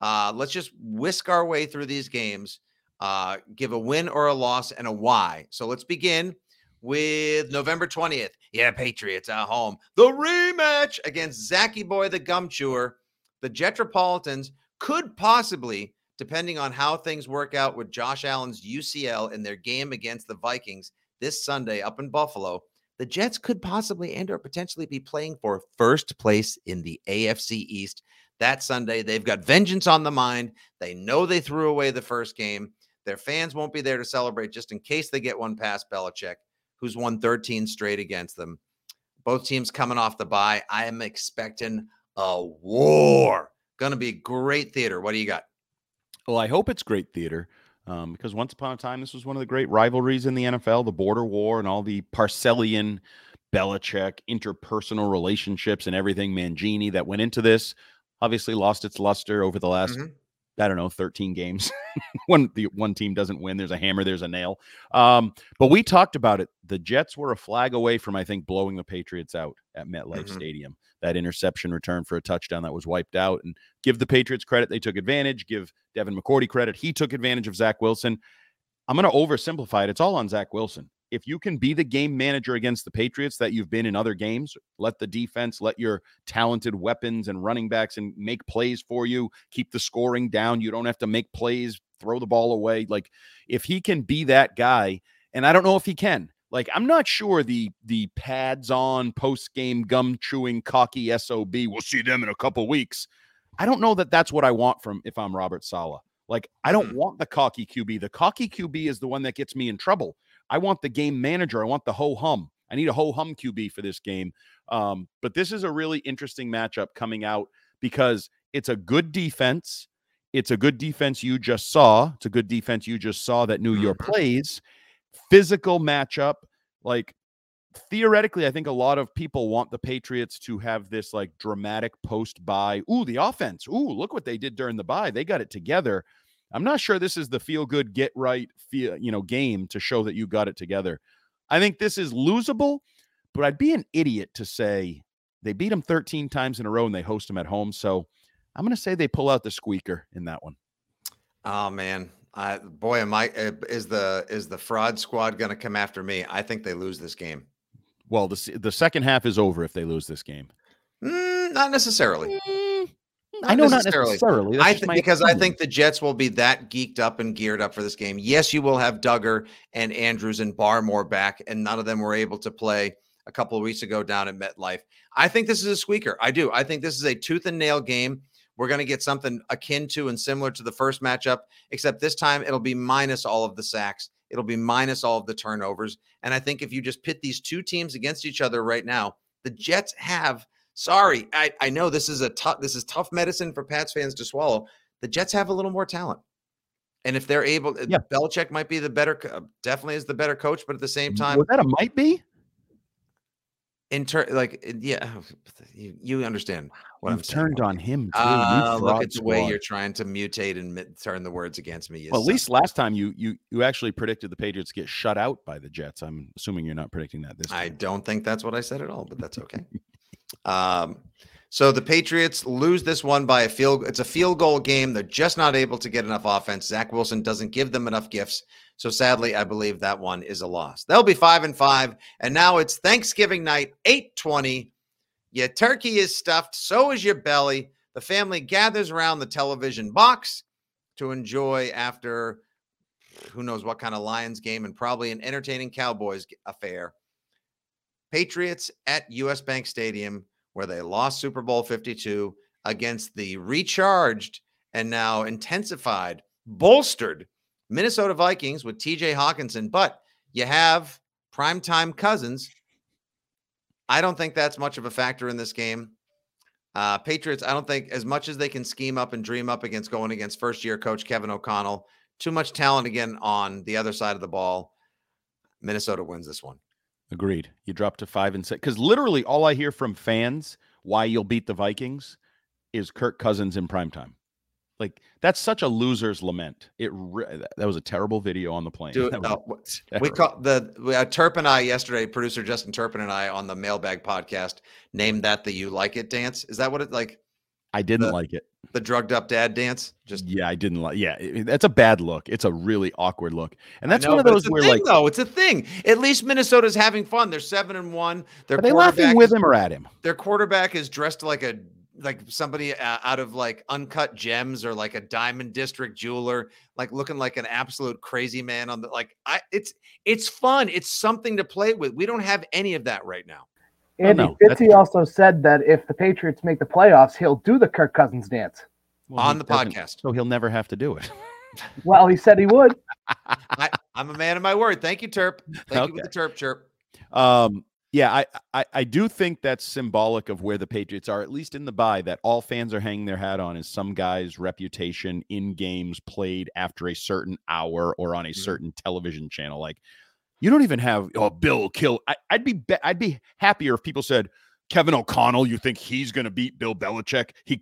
Uh, let's just whisk our way through these games. Uh, give a win or a loss and a why. So let's begin with November 20th. Yeah, Patriots at home. The rematch against Zachy Boy the Gum Chewer. The Jetropolitans could possibly, depending on how things work out with Josh Allen's UCL in their game against the Vikings this Sunday up in Buffalo, the Jets could possibly and or potentially be playing for first place in the AFC East that Sunday. They've got vengeance on the mind. They know they threw away the first game. Their fans won't be there to celebrate just in case they get one past Belichick, who's won 13 straight against them. Both teams coming off the bye. I am expecting a war. Going to be great theater. What do you got? Well, I hope it's great theater um, because once upon a time, this was one of the great rivalries in the NFL, the border war and all the Parcellian, Belichick, interpersonal relationships and everything Mangini that went into this. Obviously, lost its luster over the last, mm-hmm. I don't know, 13 games. when the one team doesn't win, there's a hammer, there's a nail. Um, but we talked about it. The Jets were a flag away from, I think, blowing the Patriots out at MetLife mm-hmm. Stadium. That interception return for a touchdown that was wiped out. And give the Patriots credit, they took advantage. Give Devin McCourty credit, he took advantage of Zach Wilson. I'm going to oversimplify it. It's all on Zach Wilson. If you can be the game manager against the Patriots that you've been in other games, let the defense, let your talented weapons and running backs and make plays for you, keep the scoring down. You don't have to make plays, throw the ball away. Like if he can be that guy, and I don't know if he can. Like I'm not sure the the pads on post game gum chewing cocky sob. We'll see them in a couple weeks. I don't know that that's what I want from if I'm Robert Saleh. Like I don't mm. want the cocky QB. The cocky QB is the one that gets me in trouble. I want the game manager. I want the ho hum. I need a ho hum QB for this game. Um, but this is a really interesting matchup coming out because it's a good defense. It's a good defense you just saw. It's a good defense you just saw that New your mm-hmm. plays physical matchup. Like theoretically, I think a lot of people want the Patriots to have this like dramatic post bye. Ooh, the offense. Ooh, look what they did during the buy. They got it together. I'm not sure this is the feel good, get right, feel, you know, game to show that you got it together. I think this is losable, but I'd be an idiot to say they beat them 13 times in a row and they host them at home. So I'm going to say they pull out the squeaker in that one. Oh man, uh, boy, am I uh, is the is the fraud squad going to come after me? I think they lose this game. Well, the the second half is over if they lose this game. Mm, not necessarily. Not I know necessarily. not necessarily. I th- because opinion. I think the Jets will be that geeked up and geared up for this game. Yes, you will have Dugger and Andrews and Barmore back, and none of them were able to play a couple of weeks ago down at MetLife. I think this is a squeaker. I do. I think this is a tooth and nail game. We're going to get something akin to and similar to the first matchup, except this time it'll be minus all of the sacks. It'll be minus all of the turnovers. And I think if you just pit these two teams against each other right now, the Jets have. Sorry, I, I know this is a tough this is tough medicine for Pats fans to swallow. The Jets have a little more talent. And if they're able, yeah. Belichick might be the better, definitely is the better coach, but at the same time, was that a might be? in turn, like yeah, you, you understand what You've I'm saying. turned on him too. Uh, look at the way you're trying to mutate and mi- turn the words against me. Well, at least last time you you you actually predicted the Patriots get shut out by the Jets. I'm assuming you're not predicting that this I time. don't think that's what I said at all, but that's okay. um, so the Patriots lose this one by a field. It's a field goal game. They're just not able to get enough offense. Zach Wilson doesn't give them enough gifts. So sadly, I believe that one is a loss. They'll be five and five, and now it's Thanksgiving night, eight twenty. Your turkey is stuffed. So is your belly. The family gathers around the television box to enjoy after who knows what kind of Lions game and probably an entertaining Cowboys affair. Patriots at US Bank Stadium, where they lost Super Bowl 52 against the recharged and now intensified, bolstered Minnesota Vikings with TJ Hockenson. But you have primetime cousins. I don't think that's much of a factor in this game. Uh, Patriots, I don't think as much as they can scheme up and dream up against going against first year coach Kevin O'Connell, too much talent again on the other side of the ball. Minnesota wins this one. Agreed. You drop to five and six because literally all I hear from fans why you'll beat the Vikings is Kirk Cousins in primetime. Like that's such a loser's lament. It re- that- was a terrible video on the plane. Dude, what- we call the we, uh, Turp and I yesterday. Producer Justin Turpin and I on the Mailbag podcast named that the "You Like It" dance. Is that what it like? I didn't the- like it. The drugged up dad dance. Just Yeah, I didn't like. Yeah, it- that's a bad look. It's a really awkward look, and that's know, one of those where thing, like though it's a thing. At least Minnesota's having fun. They're seven and one. Their are they laughing with is- him or at him? Their quarterback is dressed like a like somebody uh, out of like uncut gems or like a diamond district jeweler, like looking like an absolute crazy man on the like. I it's it's fun. It's something to play with. We don't have any of that right now. Andy no, that's Fitzy also said that if the Patriots make the playoffs, he'll do the Kirk Cousins dance. Well, On the doesn't, podcast. so he'll never have to do it. Well, he said he would. I, I'm a man of my word. Thank you, Terp. Thank you with the Terp chirp. Um, yeah, I, I I do think that's symbolic of where the Patriots are, at least in the bye. That all fans are hanging their hat on is some guy's reputation in games played after a certain hour or on a Mhm. certain television channel. Like, you don't even have oh Bill kill. I, I'd be be- I'd be happier if people said Kevin O'Connell. You think he's going to beat Bill Belichick? He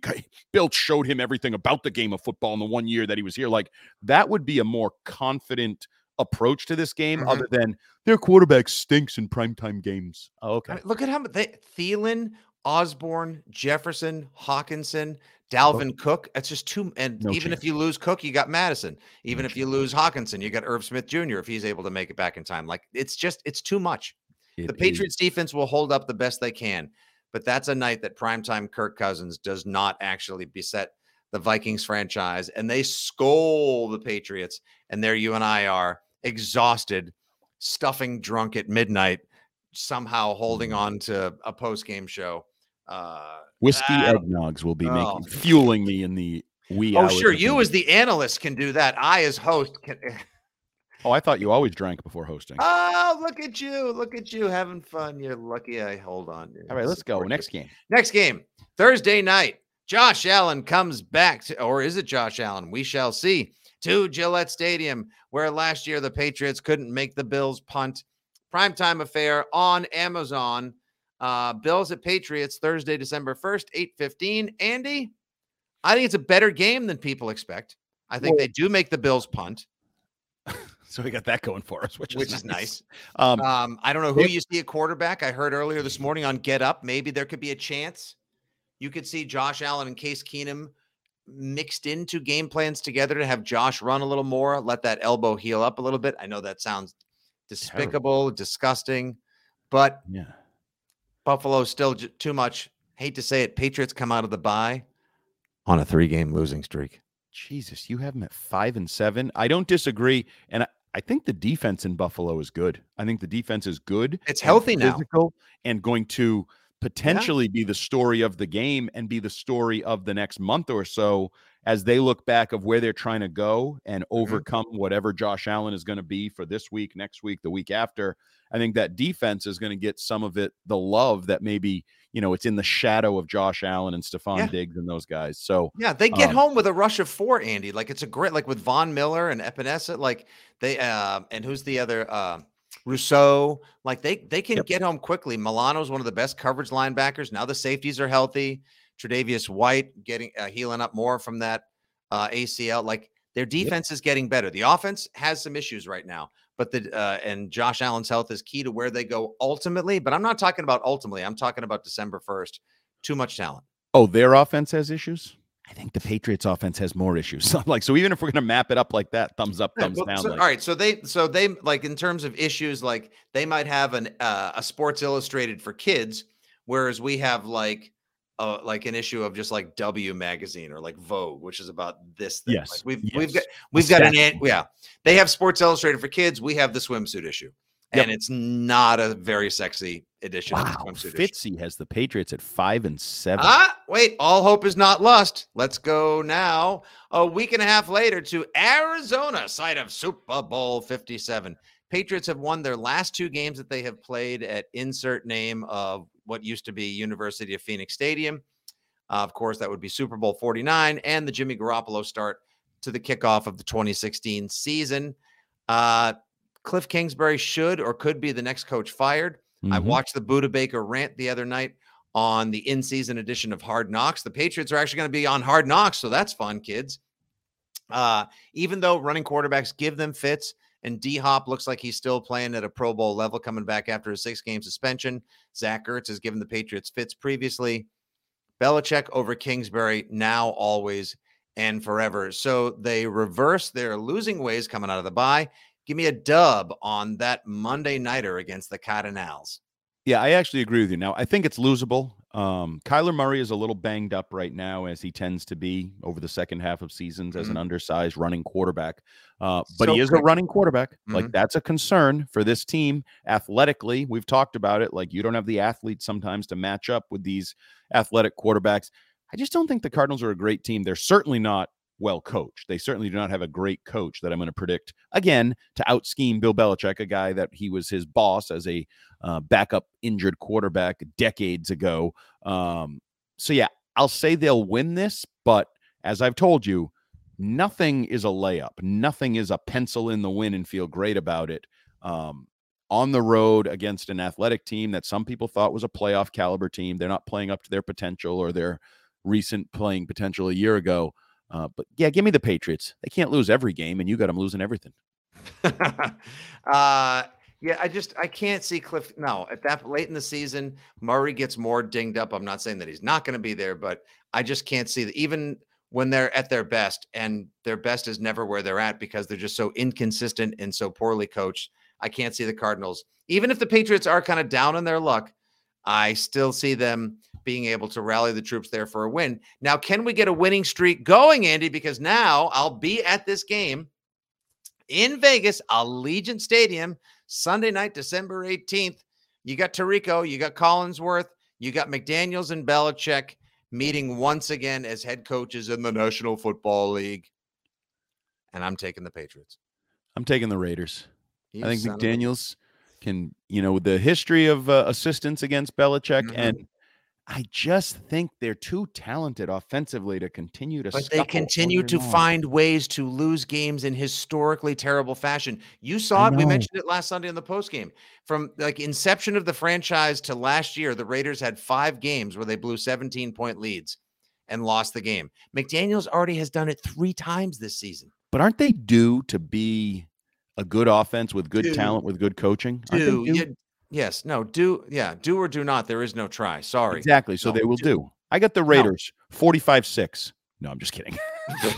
Bill showed him everything about the game of football in the one year that he was here. Like that would be a more confident approach to this game, Mhm. other than their quarterback stinks in primetime games. Oh, I okay. mean, look at how mu- they Thielen, Osborne, Jefferson, Hockenson, Dalvin Cook. That's just too. And No even if you lose Cook, you got Mattison. Even No if you lose Hockenson, you got Irv Smith Jr. If he's able to make it back in time, like it's just it's too much. It the is- Patriots defense will hold up the best they can, but that's a night that primetime Kirk Cousins does not actually beset the Vikings franchise, and they scold the Patriots. And there you and I are exhausted, stuffing drunk at midnight, somehow holding on to a post game show. Uh, whiskey don't- eggnogs will be Oh. making fueling me in the wee oh, sure, you as the analyst can do that. I as host can. Oh, I thought you always drank before hosting. Oh, look at you! Look at you having fun. You're lucky. I hold on. All right, let's go. Next game. Next game, Thursday night. Josh Allen comes back, to, or is it Josh Allen? We shall see. To Gillette Stadium, where last year the Patriots couldn't make the Bills punt. Primetime affair on Amazon. Uh, Bills at Patriots Thursday, December 1st, 8:15. Andy, I think it's a better game than people expect. I think they do make the Bills punt, So we got that going for us, which, which is is nice. Um, Um, I don't know who you see a quarterback. I heard earlier this morning on Get Up, maybe there could be a chance you could see Josh Allen and Case Keenum mixed into game plans together to have Josh run a little more, let that elbow heal up a little bit. I know that sounds despicable, disgusting, but yeah. Buffalo still j- too much. Hate to say it. Patriots come out of the bye on a three-game losing streak. Jesus, you have them at five and seven. I don't disagree, and I, I think the defense in Buffalo is good. I think the defense is good. It's and healthy now. physical, and going to potentially be the story of the game and be the story of the next month or so as they look back of where they're trying to go and Mm-hmm. overcome whatever Josh Allen is going to be for this week, next week, the week after. I think that defense is going to get some of it, the love that maybe you know it's in the shadow of Josh Allen and Stephon Yeah. Diggs and those guys. So Yeah, they get Um, home with a rush of four, Andy. Like it's a great, like with Von Miller and Epenesa. Like they, uh, and who's the other? Uh, Rousseau, like they they can yep. get home quickly. Milano's one of the best coverage linebackers. Now the safeties are healthy. Tre'Davious White getting uh, healing up more from that uh, ACL. Like their defense yep. is getting better. The offense has some issues right now, but the uh, and Josh Allen's health is key to where they go ultimately. But I'm not talking about ultimately. I'm talking about December first. Too much talent. Oh, their offense has issues. I think the Patriots offense has more issues. like so, even if we're going to map it up like that, thumbs up, thumbs down. So, like. All right, so they so they like in terms of issues, like they might have an uh, a Sports Illustrated for kids, whereas we have like uh, like an issue of just like W magazine or like Vogue, which is about this thing. Yes, like we've yes. we've got we've got an yeah. They have Sports Illustrated for kids. We have the swimsuit issue, yep. and it's not a very sexy edition wow. of the swimsuit Fitzy has the Patriots at five and seven. Ah, wait, all hope is not lost. Let's go now. A week and a half later to Arizona, site of Super Bowl 57. Patriots have won their last two games that they have played at insert name of what used to be University of Phoenix Stadium. Uh, of course, that would be Super Bowl 49 and the Jimmy Garoppolo start to the kickoff of the 2016 season. Uh, Cliff Kingsbury should or could be the next coach fired. Mm-hmm. I watched the Budda Baker rant the other night on the in season edition of Hard Knocks. The Patriots are actually going to be on Hard Knocks, so that's fun, kids. Uh, even though running quarterbacks give them fits, and D Hop looks like he's still playing at a Pro Bowl level, coming back after a six game suspension. Zach Ertz has given the Patriots fits previously. Belichick over Kingsbury now, always, and forever. So they reverse their losing ways coming out of the bye. Give me a dub on that Monday nighter against the Cardinals. Yeah, I actually agree with you. Now, I think it's losable. Um, Kyler Murray is a little banged up right now, as he tends to be over the second half of seasons as mm-hmm. an undersized running quarterback. Uh, but so he is a running quarterback. Mm-hmm. Like that's a concern for this team athletically. We've talked about it. Like you don't have the athletes sometimes to match up with these athletic quarterbacks. I just don't think the Cardinals are a great team. They're certainly not well coached. They certainly do not have a great coach that I'm going to predict again to out scheme Bill Belichick, a guy that he was his boss as a uh, backup injured quarterback decades ago. Um, so yeah, I'll say they'll win this, but as I've told you, nothing is a layup. Nothing is a pencil in the win and feel great about it. Um, on the road against an athletic team that some people thought was a playoff caliber team. They're not playing up to their potential or their recent playing potential a year ago. Uh, but yeah, give me the Patriots. They can't lose every game, and you got them losing everything. uh, yeah, I just I can't see Cliff. No, at that late in the season, Murray gets more dinged up. I'm not saying that he's not going to be there, but I just can't see that even when they're at their best, and their best is never where they're at because they're just so inconsistent and so poorly coached. I can't see the Cardinals, even if the Patriots are kind of down in their luck. I still see them being able to rally the troops there for a win. Now, can we get a winning streak going, Andy? Because now I'll be at this game in Vegas, Allegiant Stadium, Sunday night, December 18th. You got Tirico, you got Collinsworth, you got McDaniels and Belichick meeting once again as head coaches in the National Football League. And I'm taking the Patriots. I'm taking the Raiders. You I think McDaniels can, you know, the history of uh, assistance against Belichick mm-hmm. and I just think they're too talented offensively to continue to. But they continue to find ways to lose games in historically terrible fashion. You saw it. We mentioned it last Sunday in the post game. From like inception of the franchise to last year, the Raiders had five games where they blew 17 point leads and lost the game. McDaniel's already has done it three times this season. But aren't they due to be a good offense with good talent with good coaching? Due, Yes. No. Do. Yeah. Do or do not. There is no try. Sorry. Exactly. So no, they will do. do. I got the Raiders no. 45 6. No, I'm just kidding. I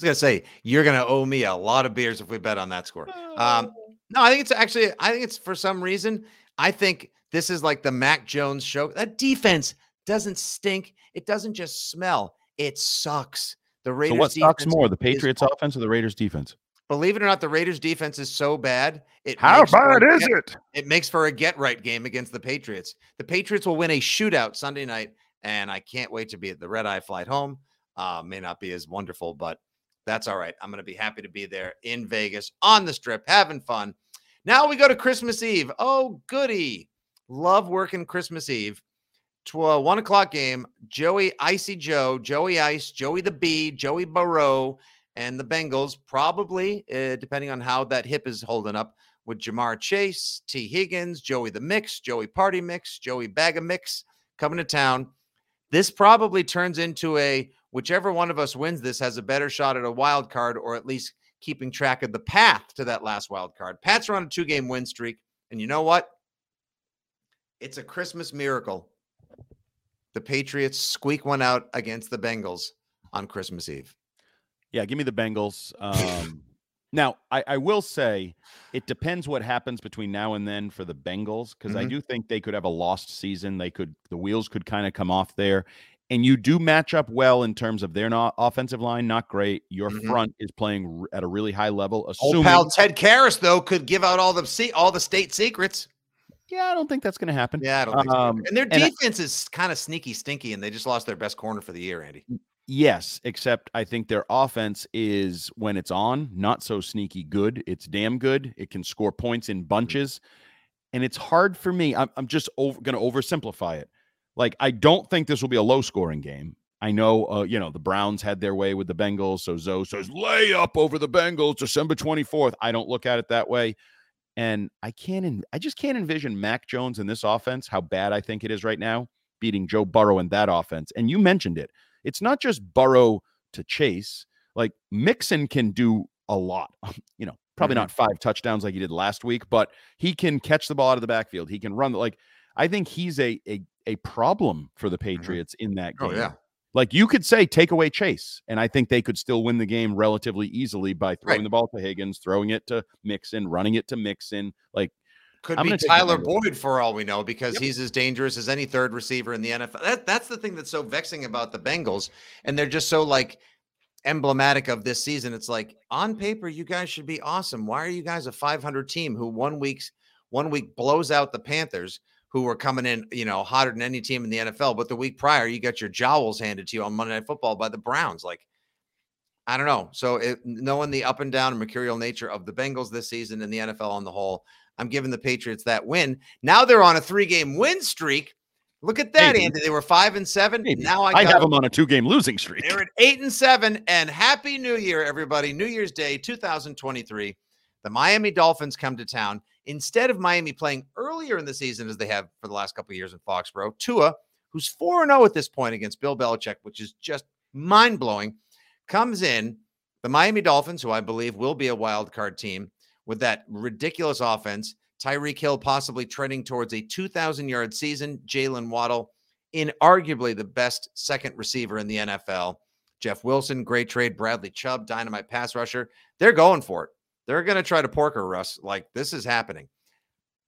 was gonna say you're gonna owe me a lot of beers if we bet on that score. Um, no, I think it's actually. I think it's for some reason. I think this is like the Mac Jones show. That defense doesn't stink. It doesn't just smell. It sucks. The Raiders. So what sucks more, the Patriots offense or the Raiders defense? Believe it or not, the Raiders defense is so bad. It How bad is get, it? It makes for a get right game against the Patriots. The Patriots will win a shootout Sunday night, and I can't wait to be at the red eye flight home. Uh, may not be as wonderful, but that's all right. I'm going to be happy to be there in Vegas on the strip, having fun. Now we go to Christmas Eve. Oh, goody. Love working Christmas Eve. To a one o'clock game. Joey Icy Joe, Joey Ice, Joey the Bee, Joey Burrow and the Bengals probably, uh, depending on how that hip is holding up, with Ja'Marr Chase, Tee Higgins, Joey the Mix, Joey Party Mix, Joey Bag of Mix coming to town. This probably turns into a whichever one of us wins this has a better shot at a wild card or at least keeping track of the path to that last wild card. Pats are on a two game win streak. And you know what? It's a Christmas miracle. The Patriots squeak one out against the Bengals on Christmas Eve. Yeah, give me the Bengals. Um, now, I, I, will say it depends what happens between now and then for the Bengals because mm-hmm. I do think they could have a lost season. They could the wheels could kind of come off there, and you do match up well in terms of their not offensive line, not great. Your mm-hmm. front is playing at a really high level. Assuming, Old pal Ted Karras though could give out all the all the state secrets. Yeah, I don't think that's going to happen. Yeah, I don't think um, so. And their defense and, is kind of sneaky, stinky, and they just lost their best corner for the year, Andy. Yes, except I think their offense is when it's on, not so sneaky good. It's damn good. It can score points in mm-hmm. bunches. And it's hard for me. I'm, I'm just over, going to oversimplify it. Like, I don't think this will be a low scoring game. I know, uh, you know, the Browns had their way with the Bengals. So Zoe says, lay up over the Bengals December 24th. I don't look at it that way. And I can't, I just can't envision Mac Jones in this offense, how bad I think it is right now, beating Joe Burrow in that offense. And you mentioned it. It's not just Burrow to Chase. Like Mixon can do a lot. You know, probably mm-hmm. not five touchdowns like he did last week, but he can catch the ball out of the backfield. He can run. Like I think he's a a a problem for the mm-hmm. Patriots mm-hmm. in that game. Oh, yeah. Like you could say, take away Chase, and I think they could still win the game relatively easily by throwing right. the ball to Higgins, throwing it to Mixon, running it to Mixon. Like could I'm be Tyler Boyd for all we know because yep. he's as dangerous as any third receiver in the NFL. That, that's the thing that's so vexing about the Bengals, and they're just so like emblematic of this season. It's like on paper, you guys should be awesome. Why are you guys a 500 team who one week's one week blows out the Panthers? who were coming in, you know, hotter than any team in the NFL. But the week prior, you got your jowls handed to you on Monday Night Football by the Browns. Like, I don't know. So, it, knowing the up and down and mercurial nature of the Bengals this season and the NFL on the whole, I'm giving the Patriots that win. Now they're on a three game win streak. Look at that, Maybe. Andy. They were five and seven. Maybe. Now I, I have them on a two game losing streak. They're at eight and seven. And happy New Year, everybody. New Year's Day 2023. The Miami Dolphins come to town Instead of Miami playing earlier in the season as they have for the last couple of years in Foxborough, Tua, who's 4 0 at this point against Bill Belichick, which is just mind blowing, comes in. The Miami Dolphins, who I believe will be a wild card team with that ridiculous offense, Tyreek Hill possibly trending towards a 2,000 yard season, Jaylen Waddle, in arguably the best second receiver in the NFL. Jeff Wilson, great trade. Bradley Chubb, dynamite pass rusher. They're going for it. They're going to try to pork her, Russ. Like this is happening.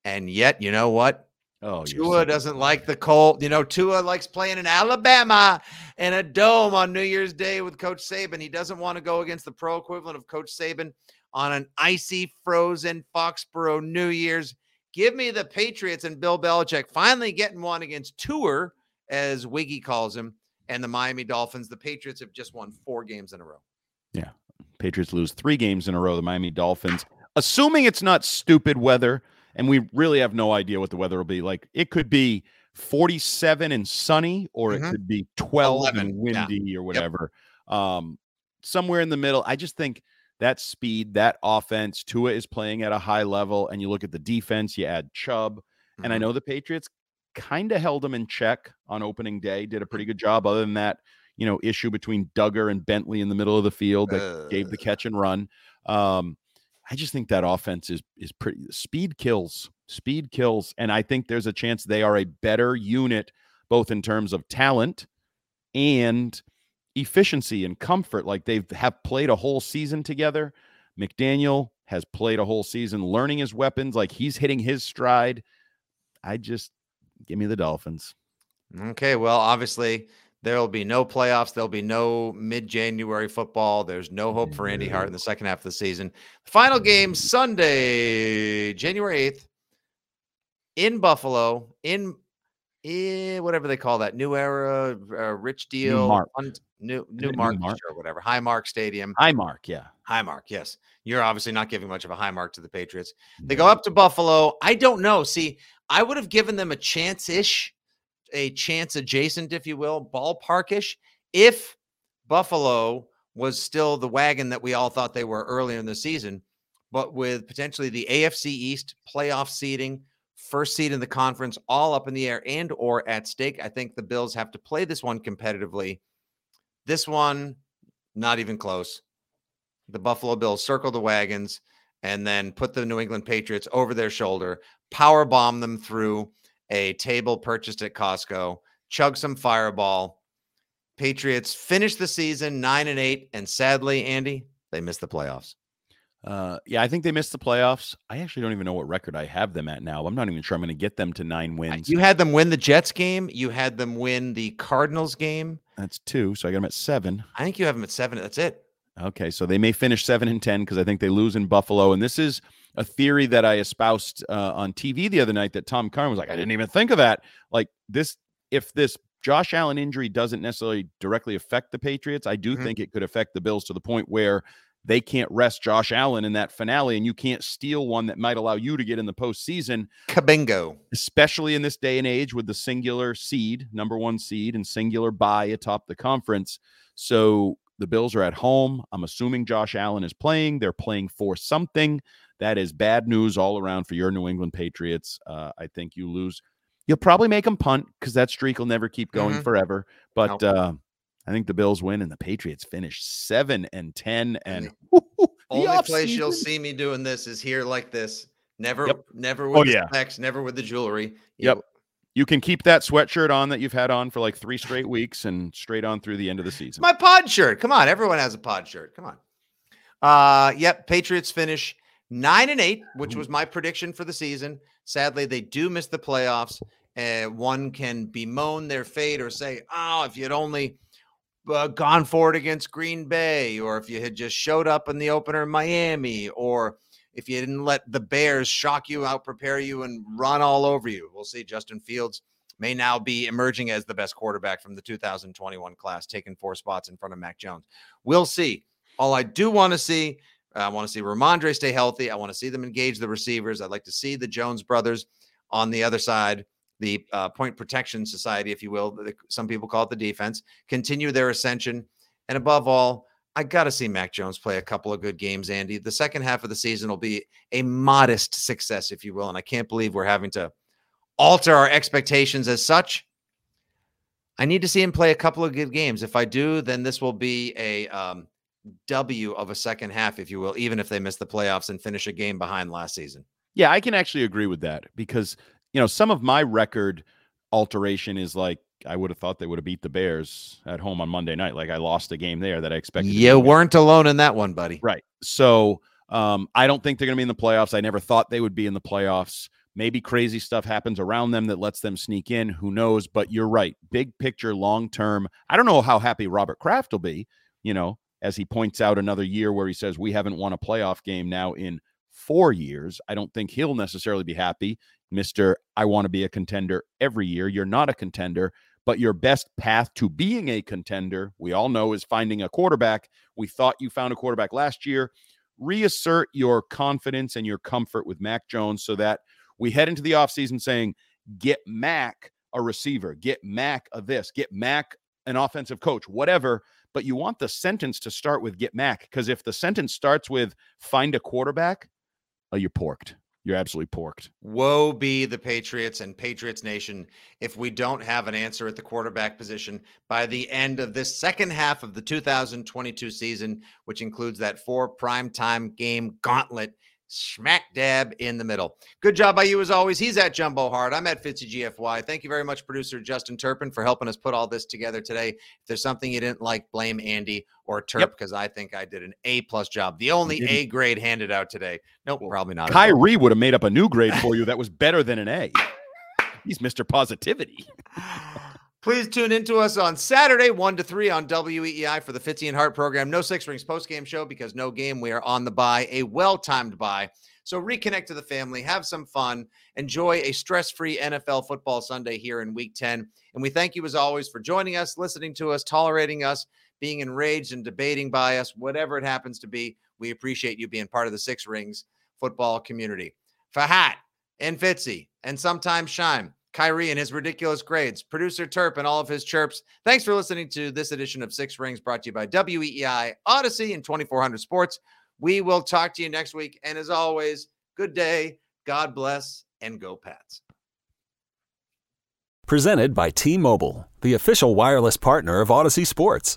And yet, you know what? Oh, Tua doesn't like the cold. You know, Tua likes playing in Alabama in a dome on New Year's Day with Coach Saban. He doesn't want to go against the pro equivalent of Coach Saban on an icy, frozen Foxborough New Year's. Give me the Patriots and Bill Belichick finally getting one against Tour, as Wiggy calls him, and the Miami Dolphins. The Patriots have just won four games in a row. Yeah. Patriots lose three games in a row. The Miami Dolphins, assuming it's not stupid weather, and we really have no idea what the weather will be. Like it could be 47 and sunny, or mm-hmm. it could be 12 11, and windy, yeah. or whatever. Yep. Um, somewhere in the middle. I just think that speed, that offense, Tua is playing at a high level, and you look at the defense. You add Chubb, mm-hmm. and I mm-hmm. know the Patriots kind of held them in check on opening day. Did a pretty good job. Other than that, you know issue between Dugger and Bentley in the middle of the field that uh, gave the catch and run. Um, I just think that offense is is pretty speed kills, speed kills, and I think there's a chance they are a better unit both in terms of talent and efficiency and comfort. Like they've have played a whole season together. McDaniel has played a whole season learning his weapons, like he's hitting his stride. I just give me the Dolphins. Okay, well, obviously there will be no playoffs. There'll be no mid January football. There's no hope for Andy Hart in the second half of the season. Final game Sunday, January 8th in Buffalo, in eh, whatever they call that new era, uh, rich deal, new mark, new, new, mark, new mark. or whatever, high mark Stadium. Highmark, yeah. Highmark, yes. You're obviously not giving much of a high mark to the Patriots. They go up to Buffalo. I don't know. See, I would have given them a chance ish a chance adjacent, if you will, ballparkish, if Buffalo was still the wagon that we all thought they were earlier in the season. but with potentially the AFC East playoff seeding, first seed in the conference, all up in the air and or at stake. I think the Bills have to play this one competitively. This one, not even close. The Buffalo Bills circle the wagons and then put the New England Patriots over their shoulder, power bomb them through a table purchased at Costco, chug some fireball. Patriots finish the season nine and eight, and sadly, Andy, they missed the playoffs. Uh, yeah, I think they missed the playoffs. I actually don't even know what record I have them at now. I'm not even sure I'm going to get them to nine wins. You had them win the Jets game. You had them win the Cardinals game. That's two, so I got them at seven. I think you have them at seven. That's it. Okay, so they may finish seven and ten because I think they lose in Buffalo, and this is a theory that I espoused uh, on TV the other night. That Tom Curran was like, I didn't even think of that. Like this, if this Josh Allen injury doesn't necessarily directly affect the Patriots, I do mm-hmm. think it could affect the Bills to the point where they can't rest Josh Allen in that finale, and you can't steal one that might allow you to get in the postseason. Kabingo. Especially in this day and age with the singular seed, number one seed, and singular bye atop the conference. So the Bills are at home. I'm assuming Josh Allen is playing. They're playing for something. That is bad news all around for your New England Patriots. Uh, I think you lose. You'll probably make them punt because that streak will never keep going mm-hmm. forever. But uh, I think the Bills win and the Patriots finish seven and ten. And only place you'll see me doing this is here like this. Never, yep. never with oh, the yeah. specs, never with the jewelry. Yep. You can keep that sweatshirt on that you've had on for like three straight weeks and straight on through the end of the season. My pod shirt. Come on. Everyone has a pod shirt. Come on. Uh yep. Patriots finish nine and eight, which was my prediction for the season. Sadly, they do miss the playoffs. Uh, one can bemoan their fate or say, oh, if you'd only uh, gone for it against Green Bay, or if you had just showed up in the opener in Miami, or if you didn't let the Bears shock you, out prepare you, and run all over you. We'll see. Justin Fields may now be emerging as the best quarterback from the 2021 class, taking four spots in front of Mac Jones. We'll see. All I do want to see, I want to see Rhamondre stay healthy. I want to see them engage the receivers. I'd like to see the Jones brothers on the other side the uh, point protection society, if you will. The, some people call it the defense. Continue their ascension, and above all, I got to see Mac Jones play a couple of good games. Andy, the second half of the season will be a modest success, if you will, and I can't believe we're having to alter our expectations as such. I need to see him play a couple of good games. If I do, then this will be a um, W of a second half, if you will, even if they miss the playoffs and finish a game behind last season. Yeah, I can actually agree with that because you know, some of my record alteration is like I would have thought they would have beat the Bears at home on Monday night. Like I lost a game there that I expected. You weren't alone in that one, buddy. Right. So um, I don't think they're going to be in the playoffs. I never thought they would be in the playoffs. Maybe crazy stuff happens around them that lets them sneak in. Who knows? But you're right. Big picture, long term. I don't know how happy Robert Kraft will be. You know, as he points out another year where he says we haven't won a playoff game now in four years. I don't think he'll necessarily be happy. Mr. I want to be a contender every year. You're not a contender, but your best path to being a contender, we all know, is finding a quarterback. We thought you found a quarterback last year. Reassert your confidence and your comfort with Mac Jones so that we head into the offseason saying, get Mac a receiver, get Mac a this, get Mac an offensive coach, whatever. But you want the sentence to start with get Mac because if the sentence starts with find a quarterback, oh, you're porked. You're absolutely porked. Woe be the Patriots and Patriots Nation if we don't have an answer at the quarterback position by the end of this second half of the 2022 season, which includes that four primetime game gauntlet smack dab in the middle. Good job by you as always. He's at Jumbo Hart. I'm at Fitzy GFY. Thank you very much, producer Justin Turpin, for helping us put all this together today. If there's something you didn't like, blame Andy or Turp because yep. I think I did an A plus job. The only A grade handed out today. Nope, well, probably not. Khari would have made up a new grade for you that was better than an A. He's Mr. Positivity. Please tune into us on Saturday, 1 to 3 on WEEI for the Fitzy and Hart program. No Six Rings post-game show because no game. We are on the bye, a well-timed bye. So reconnect to the family, have some fun, enjoy a stress-free NFL football Sunday here in week 10. And we thank you as always for joining us, listening to us, tolerating us, being enraged and debating by us, whatever it happens to be. We appreciate you being part of the Six Rings football community. Fahat and Fitzy and sometimes Shime Khari and his ridiculous grades, producer Turp and all of his chirps. Thanks for listening to this edition of Six Rings brought to you by WEEI, Audacy and 2400 Sports. We will talk to you next week. And as always, good day, God bless, and go Pats. Presented by T Mobile, the official wireless partner of Audacy Sports.